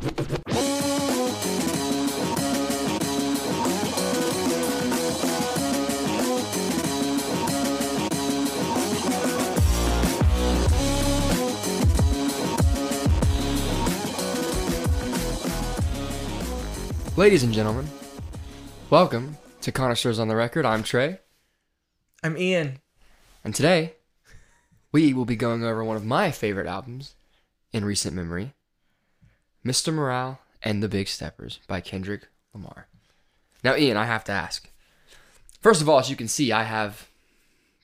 Ladies and gentlemen, welcome to Connoisseurs on the Record. I'm Trey, I'm Ian. and today we will be going over one of my favorite albums in recent memory Mr. Morale and the Big Steppers by Kendrick Lamar. Now, Ian, I have to ask. First of all, as you can see, I have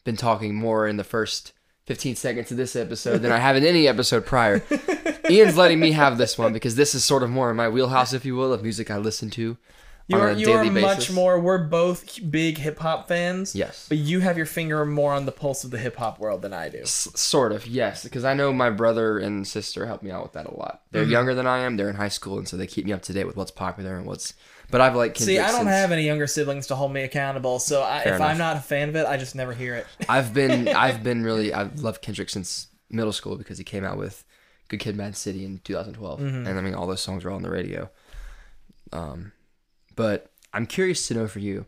been talking more in the first 15 seconds of this episode than I have in any episode prior. Ian's letting me have this one because this is sort of more in my wheelhouse, if you will, of music I listen to You are you are much more. We're both big hip hop fans. Yes. But you have your finger more on the pulse of the hip hop world than I do. S- sort of, yes, because I know my brother and sister help me out with that a lot. They're Mm-hmm. younger than I am. They're in high school, and so they keep me up to date with what's popular and what's. But I've like See, I don't since- have any younger siblings to hold me accountable, so I, if enough. I'm not a fan of it, I just never hear it. I've been I've been really I've loved Kendrick since middle school because he came out with Good Kid, Mad City in 2012, Mm-hmm. and I mean all those songs were on the radio. Um, but I'm curious to know for you,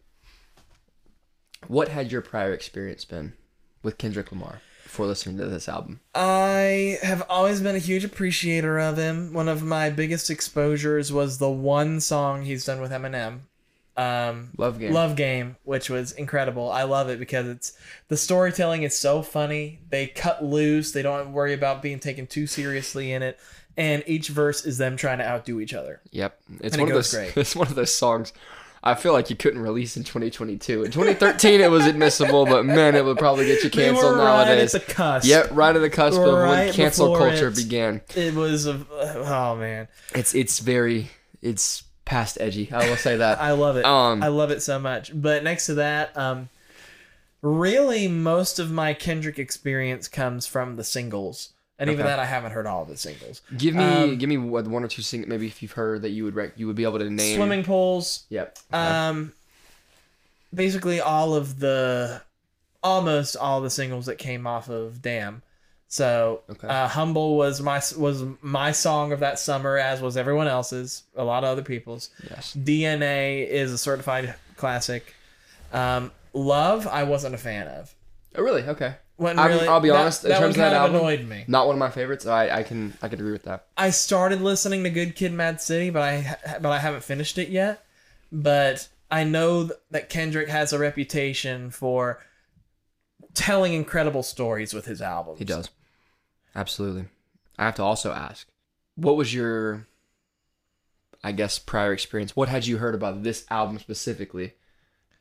what had your prior experience been with Kendrick Lamar before listening to this album? I have always been a huge appreciator of him. One of my biggest exposures was the one song he's done with Eminem. Um, Love Game. Love Game, which was incredible. I love it because it's the storytelling is so funny. They cut loose. They don't worry about being taken too seriously in it. And each verse is them trying to outdo each other. Yep, it's And it one of those. great. It's one of those songs. I feel like you couldn't release in 2022. In 2013, it was admissible, but man, it would probably get you We canceled were nowadays. right at the cusp. Yep, right at the cusp of when cancel culture it. began. It was a oh man. It's it's very it's past edgy. I will say that. I love it. Um, I love it so much. But next to that, um, really most of my Kendrick experience comes from the singles, and even Okay. that I haven't heard all of the singles. give me um, give me one or two sing maybe if you've heard that you would rec- you would be able to name. Swimming pools, Yep. um, basically all of the, almost all the singles that came off of Damn. So, Okay. uh, "Humble" was my was my song of that summer, as was everyone else's. A lot of other people's. yes. DNA is a certified classic. Um, Love, I wasn't a fan of. Oh really? Okay. Wasn't I'm- really, I'll be that- honest, in That, terms one of that album- annoyed me. Not one of my favorites. So I I can I can agree with that. I started listening to Good Kid, Mad City, but I but I haven't finished it yet. But I know that Kendrick has a reputation for telling incredible stories with his albums. He does. Absolutely. I have to also ask, what was your, I guess, prior experience? What had you heard about this album specifically,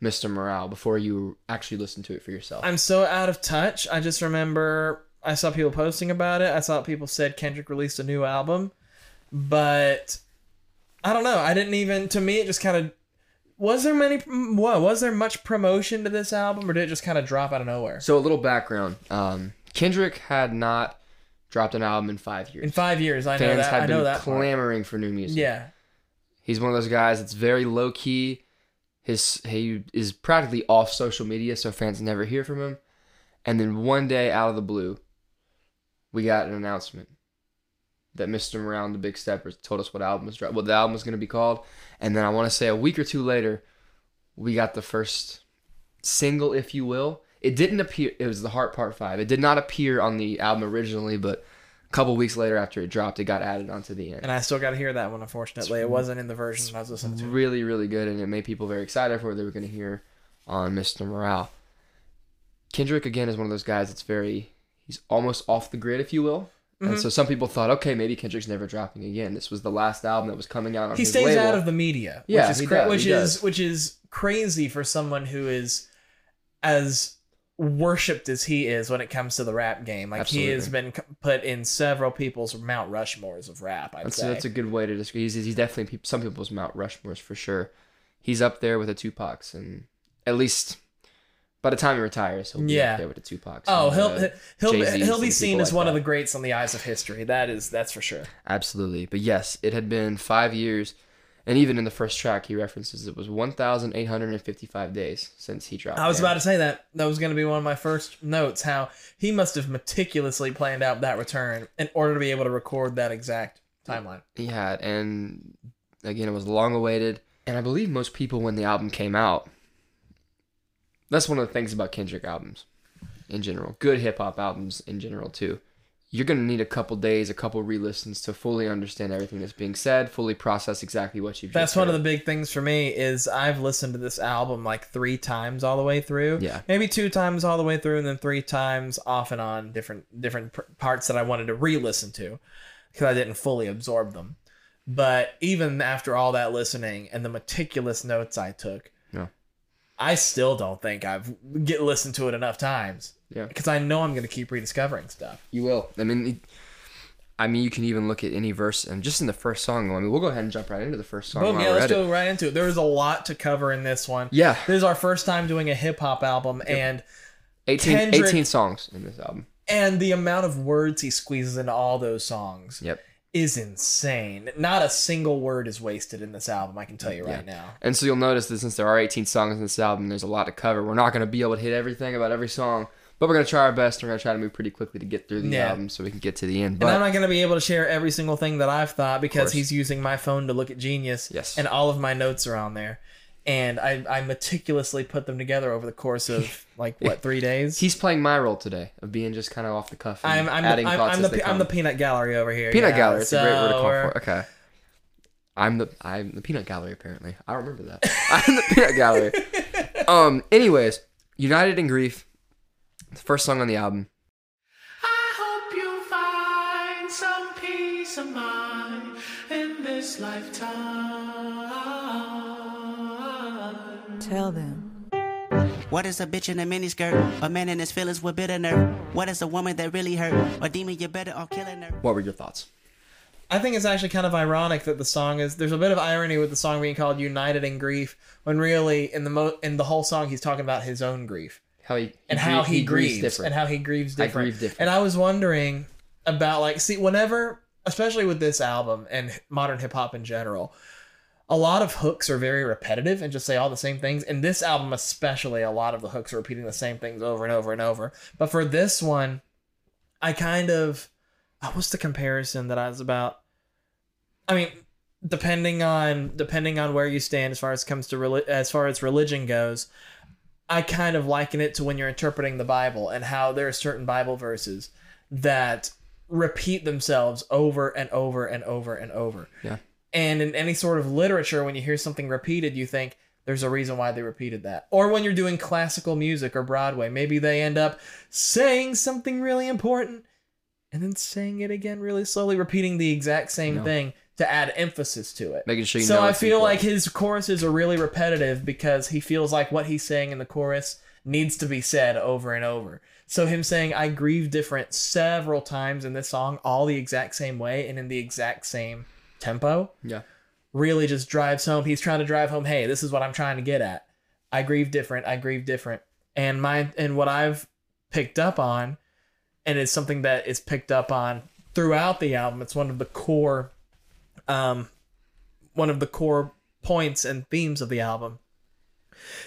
Mr. Morale, before you actually listen to it for yourself? I'm so out of touch. I just remember I saw people posting about it. I saw people said Kendrick released a new album, but I don't know. I didn't even. To me, it just kind of. Was there many? What was there much promotion to this album, or did it just kind of drop out of nowhere? so a little background. Um, Kendrick had not dropped an album in five years. In five years, I know Fans that. had I been know that. part. clamoring for new music. Yeah, He's one of those guys that's very low key. His he is practically off social media, so fans never hear from him. And then one day, out of the blue, we got an announcement that Mr. Morale the Big Steppers told us what album was what the album was going to be called. And then I want to say a week or two later, we got the first single, if you will. It didn't appear. It was the Heart Part Five. It did not appear on the album originally, but a couple weeks later after it dropped, it got added onto the end. and I still got to hear that one. Unfortunately, it wasn't in the version I was listening to. really, really good, and it made people very excited for what they were going to hear on Mr. Morale. Kendrick again is one of those guys that's very he's almost off the grid, if you will. Mm-hmm. And so some people thought, okay, maybe Kendrick's never dropping again. This was the last album that was coming out on He stays label. out of the media, which Yeah, is he cra- does, which is does. which is crazy for someone who is as worshipped as he is when it comes to the rap game. Like he has been put in several people's Mount Rushmores of rap. I'd That's, say. that's a good way to describe. He's, he's definitely peop- some people's Mount Rushmores for sure. He's up there with the Tupacs, and at least by the time he retires, he'll be Yeah. up there with the Tupacs. Oh, he'll uh, he'll Jay-Z's he'll be seen as like one of the greats on the eyes of history. That is that's for sure. Absolutely. But yes, it had been five years. And even in the first track, he references it was 1,855 days since he dropped. I was about to say that. That was going to be one of my first notes. How he must have meticulously planned out that return in order to be able to record that exact timeline. he had, and again, it was long awaited. And I believe most people, when the album came out, that's one of the things about Kendrick albums in general, good hip hop albums in general too. You're gonna need a couple days, a couple re-listens to fully understand everything that's being said, fully process exactly what you've. That's one of the big things for me is I've listened to this album like three times all the way through. Yeah. maybe two times all the way through, and then three times off and on different different parts that I wanted to re-listen to because I didn't fully absorb them. But even after all that listening and the meticulous notes I took, Yeah. I still don't think I've get listened to it enough times. Yeah. because I know I'm going to keep rediscovering stuff. You will. I mean, it- I mean, you can even look at any verse and just in the first song. I mean, we'll go ahead and jump right into the first song. Boom, yeah, let's at it. go right into it. There's a lot to cover in this one. Yeah, This is our first time doing a hip hop album, and 18, Kendrick- 18 songs in this album. and the amount of words he squeezes into all those songs Yep. is insane. Not a single word is wasted in this album. I can tell you right now. And so you'll notice that since there are 18 songs in this album, there's a lot to cover. We're not going to be able to hit everything about every song, but we're going to try our best. We're to try to move pretty quickly to get through the Yeah. album so we can get to the end. and I'm not going to be able to share every single thing that I've thought because he's using my phone to look at Genius. Yes. And all of my notes are on there. And I, I meticulously put them together over the course of like what three days. he's playing my role today of being just kind of off the cuff. And I'm I'm adding the, I'm, I'm the I'm the peanut gallery over here. peanut yeah. gallery. It's a great word to So call we're- for. Okay. I'm the I'm the peanut gallery apparently. I remember that. I'm the peanut gallery. Um. Anyways, United in Grief, the first song on the album. I hope you find some peace of mind in this lifetime. Tell them. What is a bitch in a miniskirt? A man in his feelings with bitter nerve. What is a woman that really hurt? A demon, you better off killing her. What were your thoughts? I think it's actually kind of ironic that the song is. There's a bit of irony with the song being called "United in Grief," when really in the mo in the whole song he's talking about his own grief How he, and how grie- he, grieves, different. and how he grieves different. I grieve different. And I was wondering about like, see, whenever, especially with this album and modern hip hop in general, a lot of hooks are very repetitive and just say all the same things. In this album, especially, a lot of the hooks are repeating the same things over and over and over. But for this one, I kind of, uh, what's the comparison that I was about? I mean, depending on depending on where you stand as far as comes to reli- as far as religion goes, I kind of liken it to when you're interpreting the Bible and how there are certain Bible verses that repeat themselves over and over and over and over. Yeah. And in any sort of literature, when you hear something repeated, you think there's a reason why they repeated that. Or when you're doing classical music or Broadway, maybe they end up saying something really important and then saying it again really slowly, repeating the exact same No. thing to add emphasis to it. Making sure you so know I it's feel like his choruses are really repetitive because he feels like what he's saying in the chorus needs to be said over and over. So him saying "I grieve different" several times in this song, all the exact same way and in the exact same tempo, Yeah. really just drives home. He's trying to drive home, hey, this is what I'm trying to get at. I grieve different. I grieve different. And my and what I've picked up on, and it's something that is picked up on throughout the album. It's one of the core, um, one of the core points and themes of the album.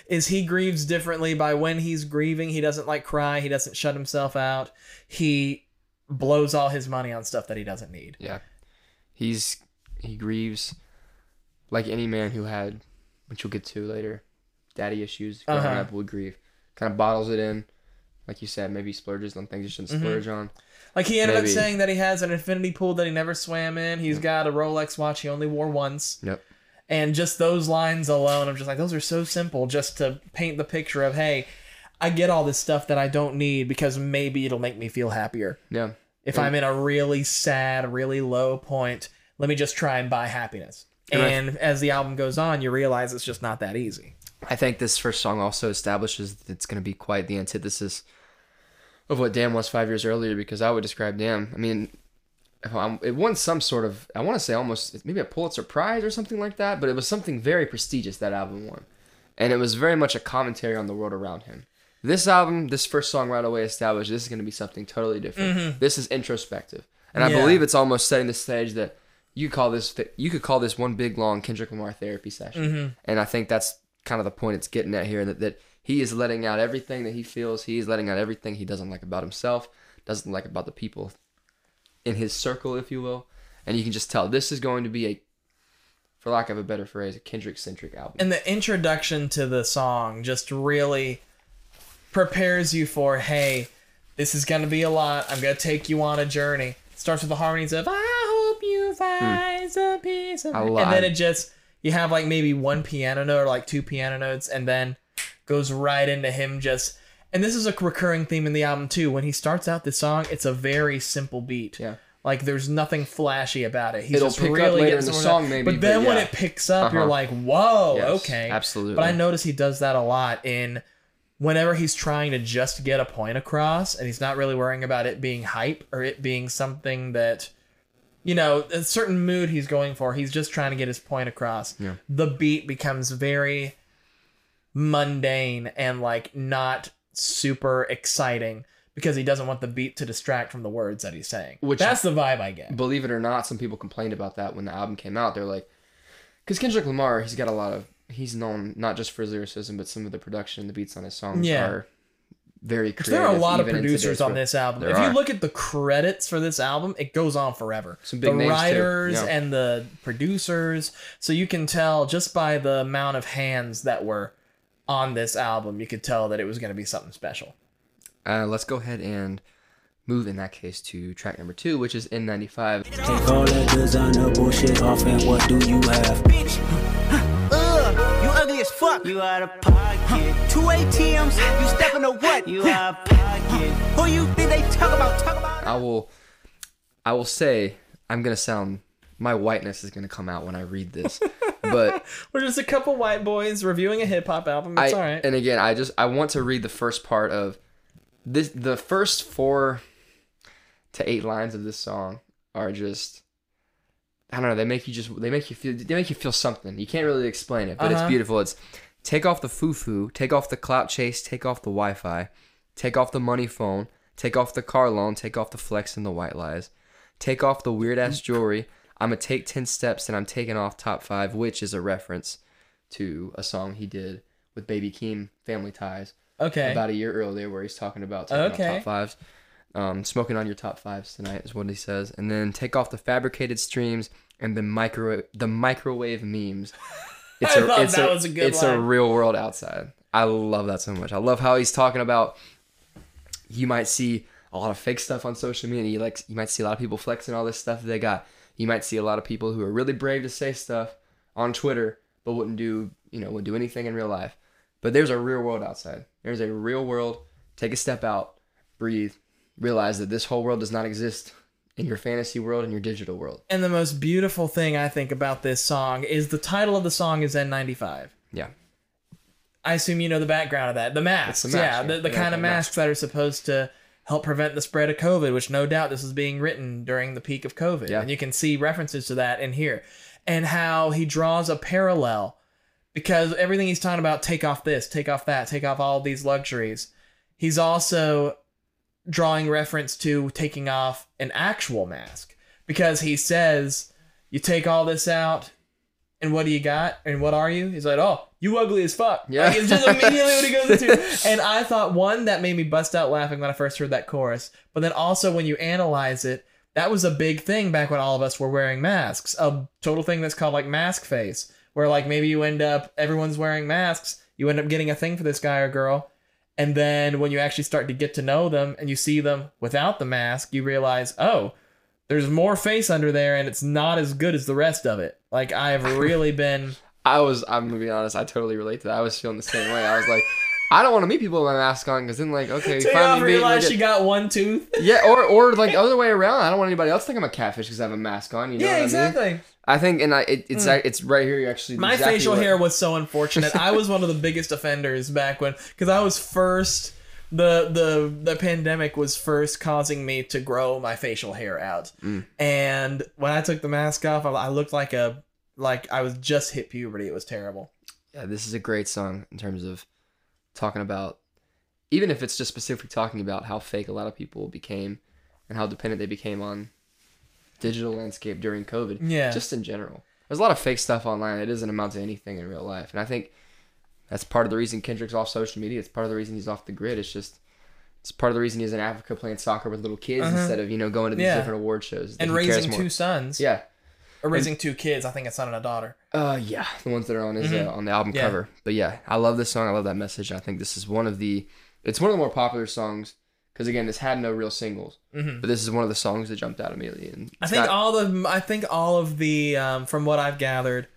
Is he grieves differently by when he's grieving? He doesn't like cry. He doesn't shut himself out. He blows all his money on stuff that he doesn't need. Yeah. He's he grieves like any man who had, which we'll get to later, daddy issues growing Uh-huh. up would grieve. Kind of bottles it in, like you said. Maybe splurges on things you shouldn't Mm-hmm. splurge on. Like he ended up saying that he has an infinity pool that he never swam in. He's got a Rolex watch he only wore once. Yep. And just those lines alone, I'm just like, those are so simple just to paint the picture of, hey, I get all this stuff that I don't need because maybe it'll make me feel happier. Yeah. If I'm in a really sad, really low point, let me just try and buy happiness. And And as the album goes on, you realize it's just not that easy. I think this first song also establishes that it's going to be quite the antithesis of what Damn was five years earlier because I would describe Damn. I mean, if I'm- it won some sort of, I want to say almost maybe a Pulitzer Prize or something like that, but it was something very prestigious that album won. And it was very much a commentary on the world around him. This album, this first song right away established this is going to be something totally different. Mm-hmm. This is introspective. And I believe it's almost setting the stage that you could call this you could call this one big long Kendrick Lamar therapy session. Mm-hmm. And I think that's kind of the point it's getting at here that, that he is letting out everything that he feels. He is letting out everything he doesn't like about himself, doesn't like about the people in his circle, if you will. and you can just tell this is going to be a, for lack of a better phrase, a Kendrick centric album. and the introduction to the song just really prepares you for hey this is gonna be a lot i'm gonna take you on a journey It starts with the harmonies of i hope you hmm. find some peace of I and then it just you have like maybe one piano note or like two piano notes and then goes right into him just and this is a recurring theme in the album too when he starts out the song it's a very simple beat Yeah. like there's nothing flashy about it. He's It'll just pick up really later getting in the song, maybe, But but then when it picks up, you're Uh-huh. like, "Whoa, Yes, okay." absolutely. But I notice he does that a lot in whenever he's trying to just get a point across, and he's not really worrying about it being hype or it being something that, you know, a certain mood he's going for. He's just trying to get his point across. Yeah. The beat becomes very mundane and like not super exciting. Because he doesn't want the beat to distract from the words that he's saying. Which- That's the vibe I get. believe it or not, some people complained about that when the album came out. They're like, because Kendrick Lamar, he's got a lot of, he's known not just for his lyricism, but some of the production, the beats on his songs Yeah. are very creative. There are a lot of producers on this album. There if are. you look at the credits for this album, it goes on forever. Some big the writers Yeah. and the producers, so you can tell just by the amount of hands that were on this album, you could tell that it was going to be something special. Uh, let's go ahead and move in that case to track number two, which is N95. Take all that designer bullshit off and what do you have? Bitch. Ugh, you ugly as fuck. You out of pocket. Two ATMs, you stepping to what? You out of pocket. Who you think they talk about? Talk about. I will, I will say, I'm gonna sound, my whiteness is gonna come out when I read this, but We're just a couple white boys reviewing a hip hop album. It's I, all right. and again, I just I want to read the first part of this. The first four to eight lines of this song are just I don't know. They make you just they make you feel they make you feel something. You can't really explain it, but Uh-huh. it's beautiful. It's take off the foo foo, take off the clout chase, take off the Wi Fi, take off the money phone, take off the car loan, take off the flex and the white lies, take off the weird ass jewelry. I'm gonna take ten steps and I'm taking off top five, which is a reference to a song he did with Baby Keem, Family Ties, okay. about a year earlier, where he's talking about taking Okay. off top fives. Um, smoking on your top fives tonight is what he says, and then take off the fabricated streams and the microwave the microwave memes. It's I a, thought it's that a, was a good It's a real world outside. I love that so much. I love how he's talking about. You might see a lot of fake stuff on social media. You like you might see a lot of people flexing all this stuff that they got. You might see a lot of people who are really brave to say stuff on Twitter, but wouldn't do you know wouldn't do anything in real life. But there's a real world outside. There's a real world. Take a step out, breathe, realize that this whole world does not exist in your fantasy world and your digital world. and the most beautiful thing I think about this song is the title of the song is N95. Yeah. I assume you know the background of that. The masks, the mask, yeah, yeah. the, the Yeah, kind of the mask. masks that are supposed to help prevent the spread of COVID, which no doubt this is being written during the peak of COVID. Yeah. And you can see references to that in here. And how he draws a parallel because everything he's talking about take off this, take off that, take off all these luxuries. He's also drawing reference to taking off an actual mask because he says, You take all this out, and what do you got? And what are you? He's like, Oh, you ugly as fuck. Yeah. Like, it's just immediately what he goes into. And I thought, one, that made me bust out laughing when I first heard that chorus. But then also, when you analyze it, that was a big thing back when all of us were wearing masks. A total thing that's called like mask face, where like maybe you end up, everyone's wearing masks, you end up getting a thing for this guy or girl. And then when you actually start to get to know them and you see them without the mask, you realize, oh, there's more face under there and it's not as good as the rest of it. Like I have really been I was, I'm gonna be honest, I totally relate to that. I was feeling the same way. I was like, I don't want to meet people with my mask on because then, like, okay, take finally off realize she got one tooth. yeah, or or like other way around. I don't want anybody else to think I'm a catfish because I have a mask on. You know Yeah, what I mean? exactly. I think, and I, it, it's hmm. it's right here. You actually, My exactly facial what- hair was so unfortunate. I was one of the biggest offenders back when because I was first the the the pandemic was first causing me to grow my facial hair out. Mm. And when I took the mask off, I, I looked like a like I was just hit puberty. It was terrible. Yeah, this is a great song in terms of talking about, even if it's just specifically talking about how fake a lot of people became and how dependent they became on digital landscape during COVID. Yeah. Just in general. There's a lot of fake stuff online It doesn't amount to anything in real life. And I think that's part of the reason Kendrick's off social media. It's part of the reason he's off the grid. It's just It's part of the reason he's in Africa playing soccer with little kids instead of you know going to these Uh-huh. Yeah. different award shows. and raising two sons. Yeah. Or raising two kids. I think a son and a daughter. Uh, yeah, the ones that are on his uh, on the album Mm-hmm. Yeah. cover. But yeah, I love this song. I love that message. I think this is one of the, it's one of the more popular songs because again, it's had no real singles. But this is one of the songs that jumped out immediately. And Mm-hmm. I think got- all the I think all of the um, from what I've gathered,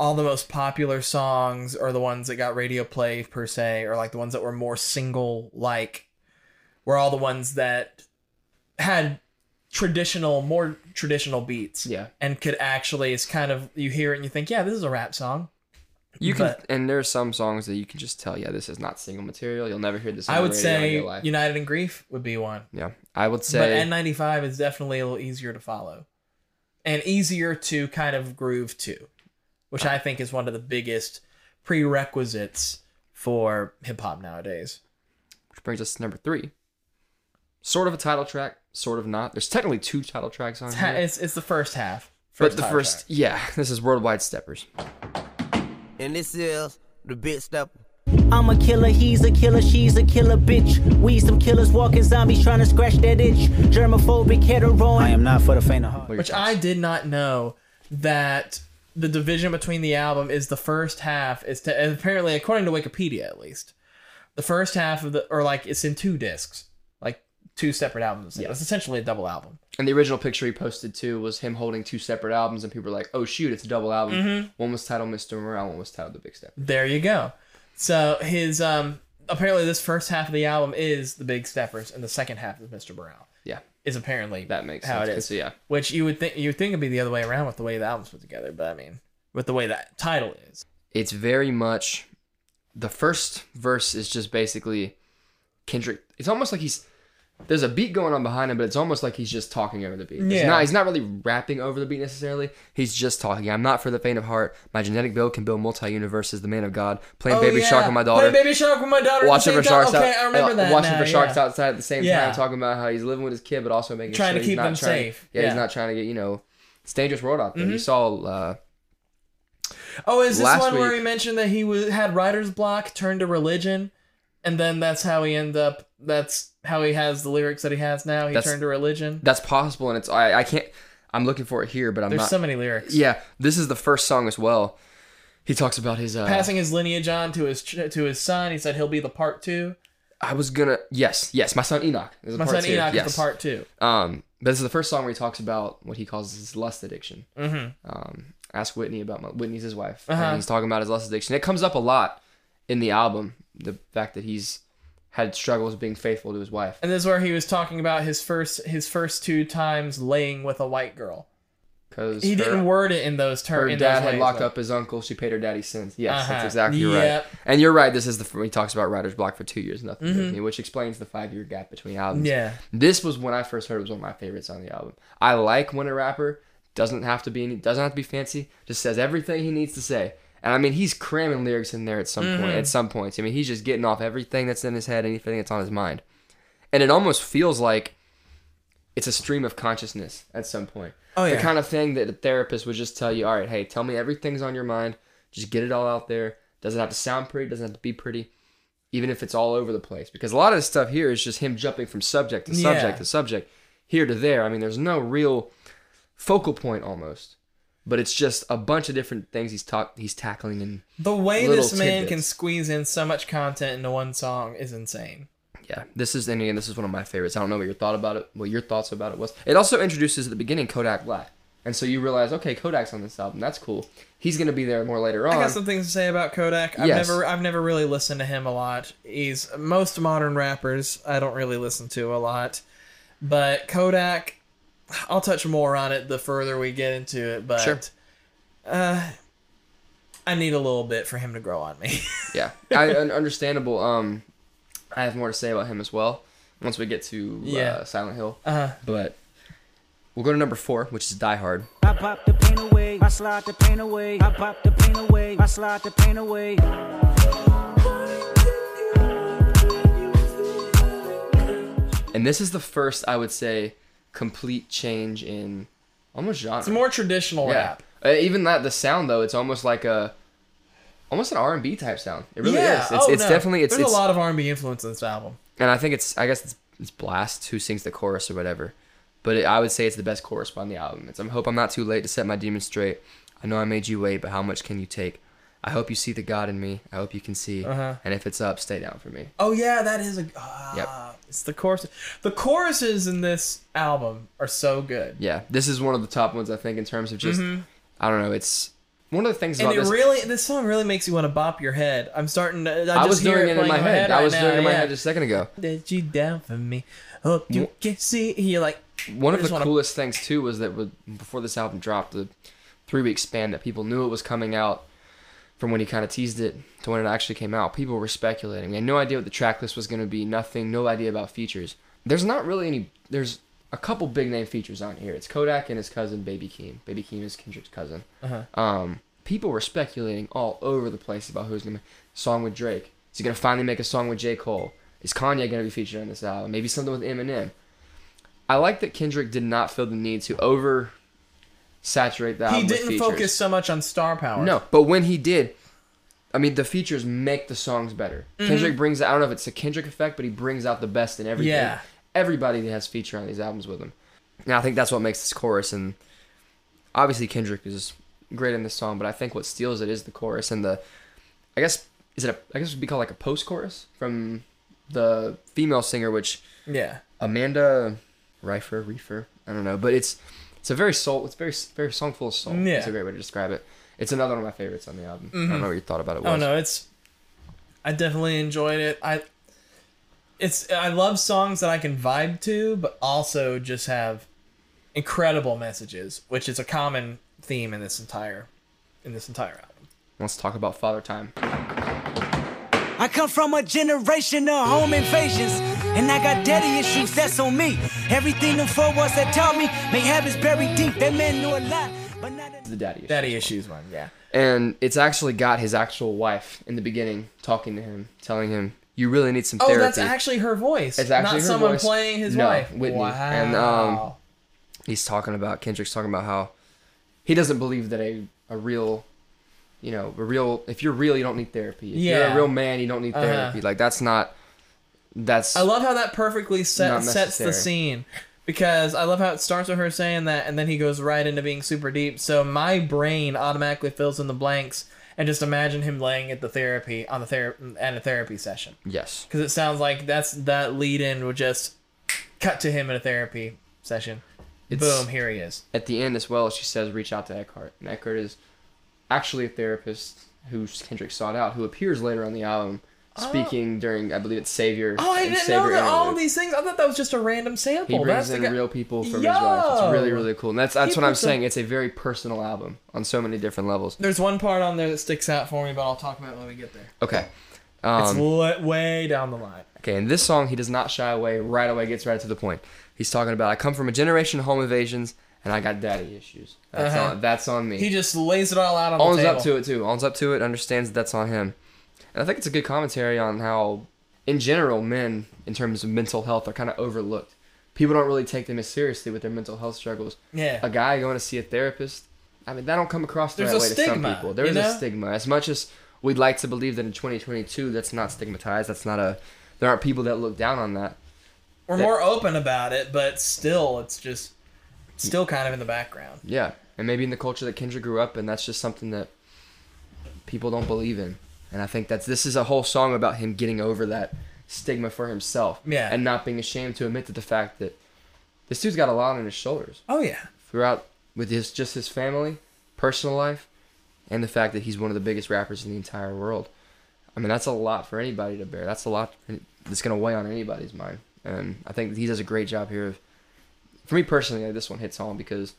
all the most popular songs are the ones that got radio play per se, or like the ones that were more single like, were all the ones that had traditional, more traditional beats. Yeah. and could actually it's kind of you hear it and you think, yeah, this is a rap song. you can, but- and there are some songs that you can just tell, yeah, this is not single material. You'll never hear this. I would say in real life. United in Grief would be one. yeah, I would say But N95 is definitely a little easier to follow and easier to kind of groove to, which I think is one of the biggest prerequisites for hip hop nowadays. which brings us to number three. Sort of a title track, sort of not. There's technically two title tracks on It's, ha- here. it's, it's the first half. But the first, track. yeah, this is Worldwide Steppers. And this is the big step. I'm a killer, he's a killer, she's a killer bitch. We some killers walking zombies trying to scratch that itch. Germophobic, hetero. I am not for the faint of heart. What are your Which? I did not know that the division between the album is the first half is to apparently according to Wikipedia at least the first half of the or like it's in two discs like two separate albums Yeah. it's essentially a double album And the original picture he posted too was him holding two separate albums, and people were like, "Oh shoot, it's a double album." Mm-hmm. One was titled Mr. Morale, one was titled The Big Step. There you go. So his um apparently this first half of the album is the Big Steppers and the second half is Mr. Morale. Is apparently that makes how sense. it is. yeah, Which you would think you would think it'd be the other way around with the way the album's put together, but I mean with the way that title is. it's very much the first verse is just basically Kendrick. It's almost like he's there's a beat going on behind him, but it's almost like he's just talking over the beat. Yeah. not, he's not really rapping over the beat necessarily. He's just talking. I'm not for the faint of heart. My genetic build can build multi universes. The man of God playing Baby Shark with my daughter. Playing Baby Shark with my daughter. watching for at the same sharks out, Okay, I remember uh, that. watching now, for sharks yeah. outside at the same Yeah. time, talking about how he's living with his kid, but also making Trying sure to he's keep not them trying, safe. Yeah, Yeah. Mm-hmm. he's not trying to get you know, it's a dangerous world out there. You saw uh, Oh, is this one where week- he mentioned that he was had writer's block, turned to religion, and then that's how he ended up. That's how he has the lyrics that he has now. He That's- turned to religion. that's possible, and it's I I can't. I'm looking for it here, but I'm There's not. so many lyrics. Yeah, this is the first song as well. He talks about his. Uh, Passing his lineage on to his ch- to his son. He said he'll be the part two. I was gonna. Yes, yes. My son Enoch. is a My part son two, Enoch yes. is the part two. Um, but this is the first song where he talks about what he calls his lust addiction. Mm-hmm. Um, ask Whitney about my Whitney's his wife, Uh-huh. and he's talking about his lust addiction. It comes up a lot in the album. The fact that he's had struggles being faithful to his wife. And this is where he was talking about his first his first two times laying with a white girl. Because He didn't word it in those terms. Her dad had locked up his uncle. She paid her daddy's sins. Yes, Uh-huh. that's exactly Yep. right. And you're right. This is the he talks about writer's block for two years, nothing, me, which explains the five year gap between albums. Mm-hmm. Yeah. This was when I first heard it was one of my favorites on the album. I like when a rapper doesn't have to be any, doesn't have to be fancy, just says everything he needs to say. And I mean, he's cramming lyrics in there at some point. At mm-hmm. some points, I mean, he's just getting off everything that's in his head, anything that's on his mind, and it almost feels like it's a stream of consciousness at some point. Oh, yeah, The kind of thing that a therapist would just tell you, all right, hey, tell me everything's on your mind. Just get it all out there. Doesn't have to sound pretty. Doesn't have to be pretty. Even if it's all over the place. Because a lot of this stuff here is just him jumping from subject to subject Yeah. to subject, here to there. I mean, there's no real focal point almost. But it's just a bunch of different things he's talk he's tackling and The way this man can squeeze in so much content into one song is insane. yeah, this is and again this is one of my favorites. I don't know what your thought about it, what your thoughts about it was. It also introduces at the beginning Kodak Black, and so you realize okay, Kodak's on this album. That's cool. He's gonna be there more later on. I got some things to say about Kodak. I've Yes. never I've never really listened to him a lot. He's most modern rappers I don't really listen to a lot. But Kodak I'll touch more on it the further we get into it, but Sure. uh I need a little bit for him to grow on me. Yeah, I, understandable. Um, I have more to say about him as well once we get to Yeah. uh, Silent Hill. Uh-huh. But we'll go to number four, which is Die Hard. I pop the pain away, I slide the pain away. I pop the pain away, I slide the pain away. And this is the first, I would say, complete change in almost genre. It's more traditional yeah. rap. Uh, even that, the sound though, it's almost like a almost an R and B type sound. It really yeah, is. It's, oh, it's no. definitely it's, There's it's a lot of R&B influence in this album. and I think it's I guess it's, it's Blxst who sings the chorus or whatever, but it, I would say it's the best chorus on the album. It's I hope I'm not too late to set my demons straight. I know I made you wait, but how much can you take? I hope you see the God in me. I hope you can see. Uh-huh. And if it's up, stay down for me. Oh yeah, that is a. Uh, It's the chorus. The choruses in this album are so good, Yeah, this is one of the top ones I think in terms of just I don't know. It's one of the things Mm-hmm. and it this. really. This song really makes you want to bop your head. I'm starting to. I, I just was hear doing it in my head. I right was now, doing it in my yeah. head just a second ago. Let you down for me. Hope you can see. You're like. One of the wanna- coolest things too was that before this album dropped, the three week span that people knew it was coming out from when he kind of teased it to when it actually came out. People were speculating. We had no idea what the track list was going to be. Nothing. No idea about features. There's not really any. There's a couple big name features on here. It's Kodak and his cousin Baby Keem. Baby Keem is Kendrick's cousin. Uh-huh. Um, people were speculating all over the place about who's going to make a song with Drake. Is he going to finally make a song with J. Cole? Is Kanye going to be featured on this album? Maybe something with Eminem. I like that Kendrick did not feel the need to over saturate that. He didn't focus so much on star power. No, but when he did, I mean, the features make the songs better. Mm-hmm. Kendrick brings. I don't know if it's a Kendrick effect, but he brings out the best in everything. Yeah. Everybody that has feature on these albums with him. Now I think that's what makes this chorus. And obviously Kendrick is great in this song, but I think what steals it is the chorus and the. I guess is it a? I guess it would be called like a post chorus from the female singer, which Yeah. Amanda Reifer, Reefer, I don't know, but it's it's a very soul, it's very very song full of soul. Yeah. It's a great way to describe it. It's another one of my favorites on the album. I don't mm-hmm. know what you thought about it. Was. Oh no, it's. I definitely enjoyed it. I. It's I love songs that I can vibe to, but also just have incredible messages, which is a common theme in this entire, in this entire album. Let's talk about Father Time. I come from a generation of home invasions, and I got daddy issues, that's on me. Everything the four was that taught me, may have is buried deep. That man knew a lot, but not The daddy. Daddy issues one, yeah. And it's actually got his actual wife in the beginning talking to him, telling him, "You really need some Oh, therapy." that's actually her voice. It's actually not her someone voice. playing his No, wife. Whitney. Wow. And, um, he's talking about Kendrick's talking about how he doesn't believe that a a real you know a real if you're real you don't need therapy if you're Yeah. a real man you don't need Uh-huh. therapy like that's not that's I love how that perfectly set, sets the scene because I love how it starts with her saying that and then he goes right into being super deep. So my brain automatically fills in the blanks and just imagine him laying at the therapy on the ther- at a therapy session yes because it sounds like that's that lead in would just cut to him in a therapy session. It's- Boom, here he is. at the end as well she says reach out to Eckhart and Eckhart is actually a therapist who Kendrick sought out who appears later on the album speaking during I believe it's Savior Oh, I didn't know that all Interlude. of these things. I thought that was just a random sample. He brings the in guy- real people from his life. It's really, really cool. And that's that's He what I'm puts a- saying. It's a very personal album on so many different levels. There's one part on there that sticks out for me, but I'll talk about it when we get there. Okay. It's Um, wa- way down the line. okay, in this song, he does not shy away. Right away, gets right to the point. He's talking about, I come from a generation of home invasions, and I got daddy issues. That's, Uh-huh. on, that's on me. He just lays it all out on owns the table. up to it, too. Owns up to it, understands that that's on him. And I think it's a good commentary on how, in general, men, in terms of mental health, are kind of overlooked. People don't really take them as seriously with their mental health struggles. Yeah. a guy going to see a therapist, I mean, that don't come across the There's right way to some stigma, people. There is know? a stigma. As much as we'd like to believe that in 2022, that's not stigmatized. That's not a. There aren't people that look down on that. We're that- more open about it, but still, it's just still kind of in the background. Yeah, and maybe in the culture that Kendrick grew up in, that's just something that people don't believe in. And I think that's this is a whole song about him getting over that stigma for himself. Yeah. And not being ashamed to admit to the fact that this dude's got a lot on his shoulders. Oh yeah, throughout with his just his family, personal life, and the fact that he's one of the biggest rappers in the entire world. I mean, that's a lot for anybody to bear. That's a lot that's gonna weigh on anybody's mind. And I think he does a great job here of, for me personally, this one hits home because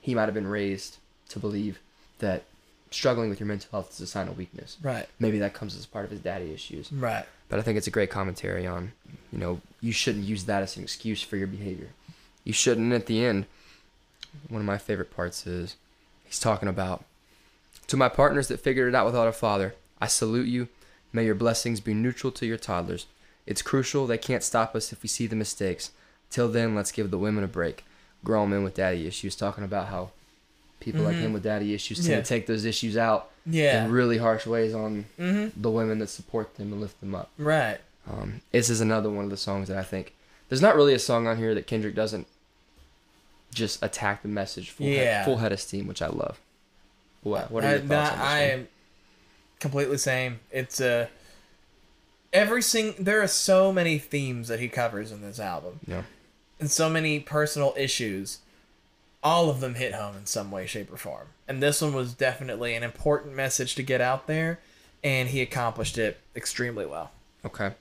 he might have been raised to believe that struggling with your mental health is a sign of weakness. right, Maybe that comes as part of his daddy issues. right. But I think it's a great commentary on, you know, you shouldn't use that as an excuse for your behavior. You shouldn't. At the end, one of my favorite parts is he's talking about to my partners that figured it out without a father. I salute you. May your blessings be neutral to your toddlers. It's crucial. They can't stop us if we see the mistakes. Till then, let's give the women a break. Grown men with daddy issues talking about how people like him with daddy issues tend Yeah. to take those issues out Yeah. in really harsh ways on Mm-hmm. the women that support them and lift them up. Right. Um, this is another one of the songs that I think there's not really a song on here that Kendrick doesn't just attack the message full, Yeah. head, full head of steam, which I love. What What are I, your thoughts on this I one? am completely same. It's uh, every sing. There are so many themes that he covers in this album, Yeah. and so many personal issues. All of them hit home in some way, shape, or form. And this one was definitely an important message to get out there, and he accomplished it extremely well. Okay.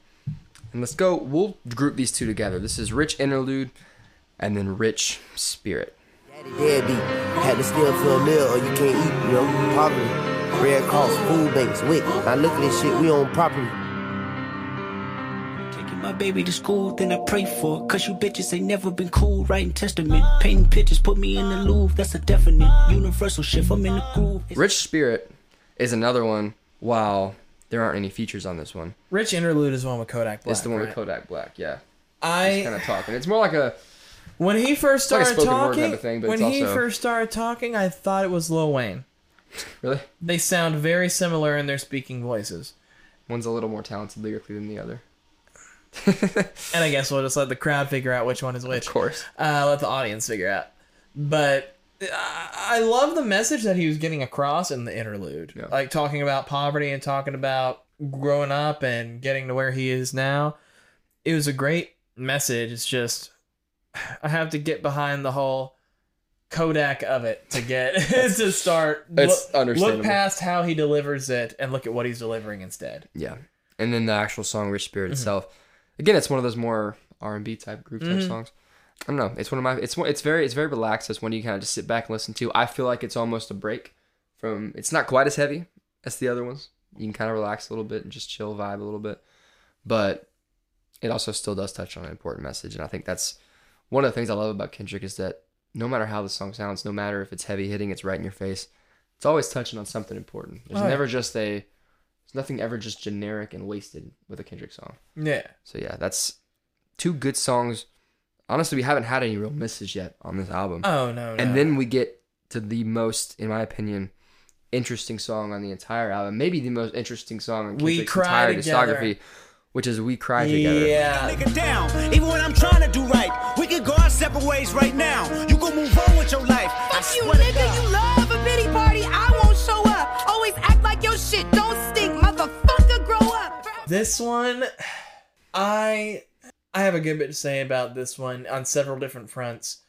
And let's go. We'll group these two together. This is Rich Interlude, and then Rich Spirit. Daddy deadbeat. Had to steal for a meal or you can't eat, you know. Poverty. Red Cross, food banks, WIC. Now look at this shit, we own property. Taking my baby to school, then I pray for her. Cause you bitches ain't never been cool. Writing testament, painting pictures, put me in the Louvre. That's a definite universal shift. I'm in the groove. It's Rich Spirit is another one. Wow, there aren't any features on this one, Rich Interlude is one with Kodak Black. it's the one right? with Kodak Black. Yeah, I kind of talking. It's more like a when he first started spoken word talking, type of thing, but when he also- first started talking, I thought it was Lil Wayne. really They sound very similar in their speaking voices. one's a little more talented lyrically than the other. And I guess we'll just let the crowd figure out which one is which. Of course. Uh, let the audience figure out. But I love the message that he was getting across in the interlude. Yeah. Like talking about poverty and talking about growing up and getting to where he is now. It was a great message. It's just, I have to get behind the whole Kodak of it to get to start. It's look, understandable. Look past how he delivers it and look at what he's delivering instead. Yeah, and then the actual song "Rich Spirit" Mm-hmm. itself. Again, it's one of those more R and B type group type Mhm. songs. I don't know. It's one of my. It's one. It's very. It's very relaxed. It's one you kind of just sit back and listen to. I feel like it's almost a break from. It's not quite as heavy as the other ones. You can kind of relax a little bit and just chill, vibe a little bit, but it also still does touch on an important message. And I think that's one of the things I love about Kendrick is that no matter how the song sounds, no matter if it's heavy hitting, it's right in your face. It's always touching on something important. There's Oh, never just a. There's nothing ever just generic and wasted with a Kendrick song. Yeah. So yeah, that's two good songs. Honestly, we haven't had any real misses yet on this album. Oh, no, no. and then we get to the most, in my opinion, interesting song on the entire album. Maybe the most interesting song on We Kendrick's Cry entire Together. discography, which is "We Cry Together." Yeah. nigga down. Even when I'm trying to do right, we can go our separate ways right now. You can move on with your life. Fuck you, nigga. You love a pity party. I won't show up. Always act like your shit don't stink. Motherfucker, grow up. This one, I I have a good bit to say about this one on several different fronts.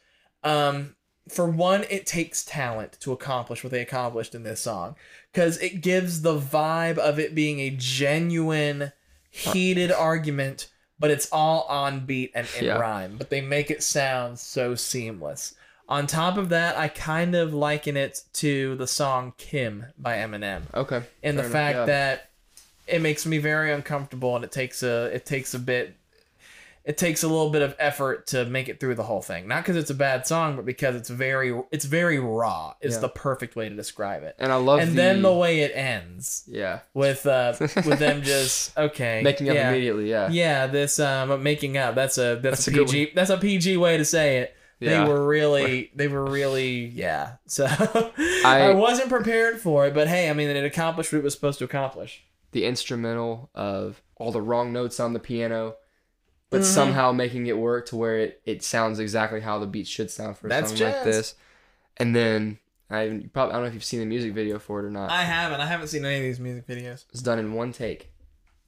Um, for one, it takes talent to accomplish what they accomplished in this song because it gives the vibe of it being a genuine, heated argument, but it's all on beat and in Yeah. rhyme. But they make it sound so seamless. On top of that, I kind of liken it to the song "Kim" by Eminem Okay. and the fair enough, fact yeah. that it makes me very uncomfortable and it takes a it takes a bit it takes a little bit of effort to make it through the whole thing not because it's a bad song but because it's very it's very raw is Yeah. the perfect way to describe it and I love and the, then the way it ends yeah with uh with them just okay making up immediately. Yeah. yeah this um making up that's a that's, That's a pg that's a pg way to say it Yeah. they were really they were really yeah so I- I wasn't prepared for it but hey i mean it accomplished what it was supposed to accomplish the instrumental of all the wrong notes on the piano, but Mhm. somehow making it work to where it, it sounds exactly how the beat should sound for a That's song jazz. like this. And then I probably I don't know if you've seen the music video for it or not. I haven't. I haven't seen any of these music videos. it's done in one take.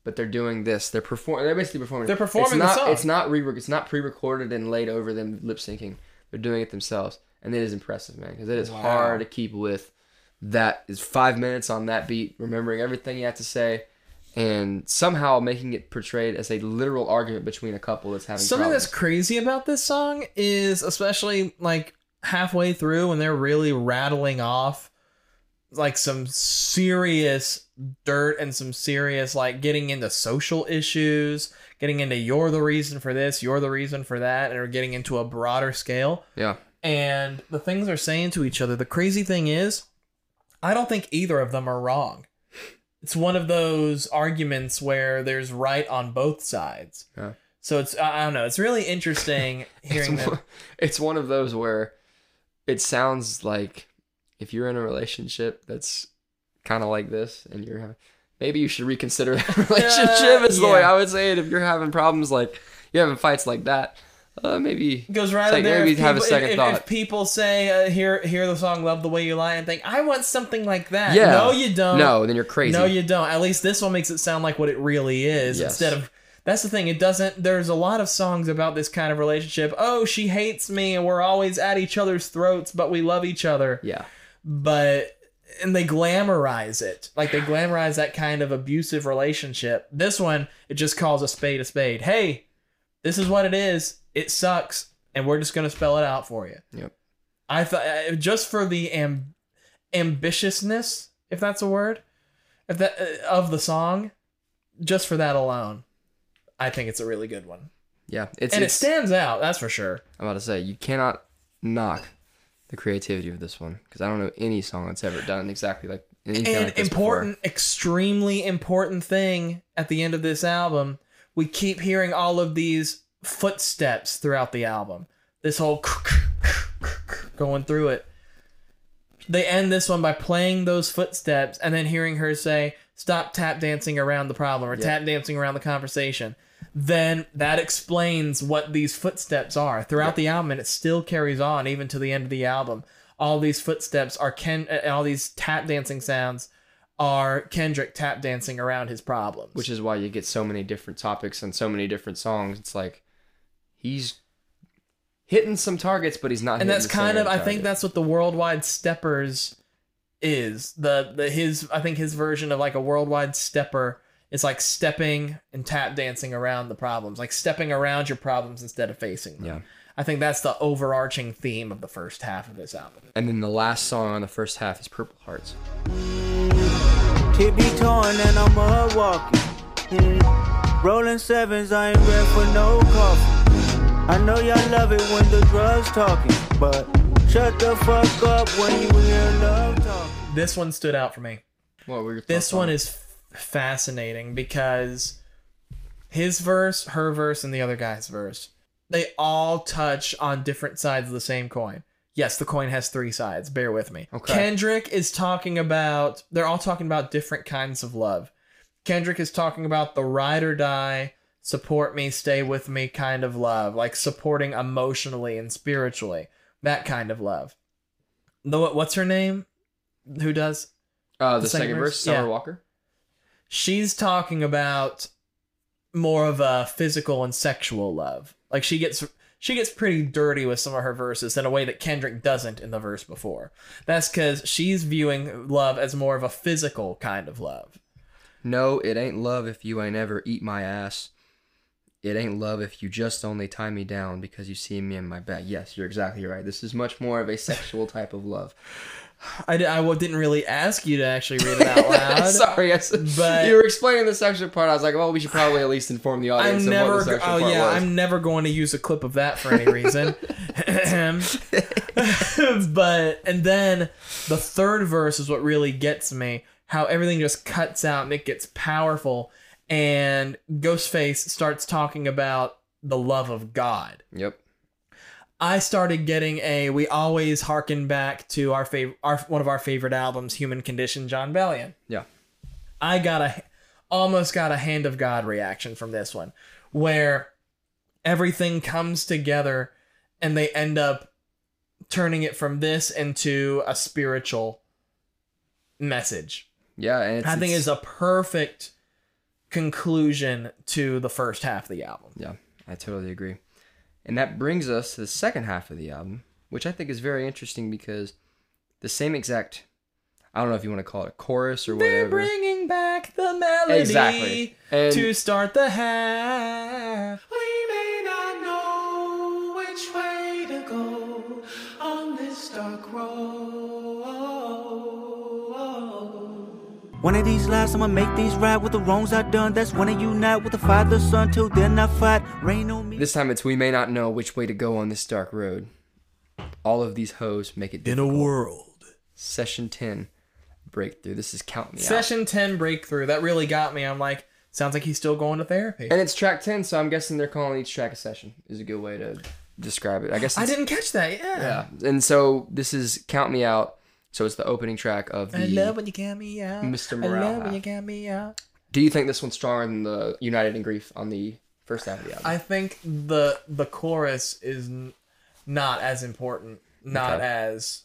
But they're doing this. They're performing. They're basically performing. They're performing it's not, song. It's not re. It's not pre-recorded and laid over them lip syncing. They're doing it themselves, and it is impressive, man. Because it is Wow. hard to keep with. That is five minutes on that beat, remembering everything you have to say, and somehow making it portrayed as a literal argument between a couple that's having Something problems. that's crazy about this song is especially like halfway through when they're really rattling off like some serious dirt and some serious like getting into social issues, getting into you're the reason for this, you're the reason for that, and are getting into a broader scale. yeah, and the things they're saying to each other. The crazy thing is, I don't think either of them are wrong. It's one of those arguments where there's right on both sides. Yeah. So it's I don't know. It's really interesting hearing it's, one, it's one of those where it sounds like if you're in a relationship that's kind of like this, and you're having, maybe you should reconsider that relationship. Uh, is the way. I would say it. If you're having problems like you're having fights like that, uh, maybe goes right like there. maybe if have a people- second if, thought. If people say, uh, "Hear, hear the song "Love the Way You Lie," and think, "I want something like that," yeah. no, you don't. No, then you're crazy. No, you don't. At least this one makes it sound like what it really is Yes. instead of. That's the thing. It doesn't. There's a lot of songs about this kind of relationship. Oh, she hates me, and we're always at each other's throats, but we love each other. Yeah. But and they glamorize it, like they glamorize that kind of abusive relationship. This one, it just calls a spade a spade. Hey, this is what it is. It sucks, and we're just gonna spell it out for you. Yep. I thought uh, just for the am- ambitiousness, if that's a word, if that uh, of the song, just for that alone, I think it's a really good one, Yeah. It's, and it stands out. That's for sure. I'm about to say you cannot knock the creativity of this one because I don't know any song that's ever done exactly like anything And like this before. important, extremely important thing at the end of this album, we keep hearing all of these footsteps throughout the album. This whole going through it. They end this one by playing those footsteps and then hearing her say, "Stop tap dancing around the problem or tap dancing around the conversation." Then that explains what these footsteps are throughout the album, and it still carries on even to the end of the album. All these footsteps are Ken. uh, All these tap dancing sounds are Kendrick tap dancing around his problems. which is why you get so many different topics and so many different songs. It's like he's hitting some targets, but he's not. and that's the kind of the I think that's what the worldwide steppers is the the his I think his version of like a worldwide stepper is like stepping and tap dancing around the problems like stepping around your problems instead of facing them Yeah. I think that's the overarching theme of the first half of this album And then the last song on the first half is Purple Hearts. Tip be torn and I'm a walking. Mm. Rolling sevens, I ain't ready for no coffee. I know y'all love it when the drugs talking, but shut the fuck up when you hear love talking. this one stood out for me What were your this one on it? is f- fascinating because his verse, her verse, and the other guy's verse, they all touch on different sides of the same coin. Yes, the coin has three sides. Bear with me. Okay. Kendrick is talking about, they're all talking about different kinds of love. Kendrick is talking about the ride or die, support me, stay with me kind of love, like supporting emotionally and spiritually, that kind of love. The, what's her name? Who does? uh, the, the second second verse? verse, Summer Yeah. Walker. she's talking about more of a physical and sexual love. Like she gets she gets pretty dirty with some of her verses in a way that Kendrick doesn't in the verse before. That's cuz she's viewing love as more of a physical kind of love. No, it ain't love if you ain't ever eat my ass. It ain't love if you just only tie me down because you see me in my bed. Yes, you're exactly right. This is much more of a sexual type of love. I, I didn't really ask you to actually read it out loud. Sorry, I said, but- you were explaining the sexual part. I was like, well, we should probably at least inform the audience I'm of never. what the oh part yeah, was. I'm never going to use a clip of that for any reason. but and then the third verse is what really gets me. How everything just cuts out and it gets powerful, and Ghostface starts talking about the love of God. Yep. I started getting a. We always harken back to our favorite, our one of our favorite albums, Human Condition, Jon Bellion. Yeah. I got a almost got a hand of God reaction from this one, where everything comes together and they end up turning it from this into a spiritual message. Yeah, and it's, I think it's- is a perfect conclusion to the first half of the album. Yeah, I totally agree. And that brings us to the second half of the album, which I think is very interesting because the same exact I don't know if you want to call it a chorus or whatever. They're bringing back the melody Exactly. And- to start the half. One of these lives, I'ma make these right with the wrongs I done. That's when I unite with the father, son. Till then, I fight. Rain on me. This time it's we may not know which way to go on this dark road. All of these hoes make it difficult. In a world. Session 10 breakthrough. This is Count Me Out. Session 10 breakthrough. That really got me. I'm like, sounds like he's still going to therapy. And it's track 10, so I'm guessing they're calling each track a session. Is a good way to describe it. I guess I didn't catch that. Yeah. Yeah. And so this is Count Me Out. So it's the opening track of the. I love when you me out. Mr. I Morale love when you me out. Do you think this one's stronger than the United in Grief on the first half of the album? I think the the chorus is n- not as important. Not Okay. as.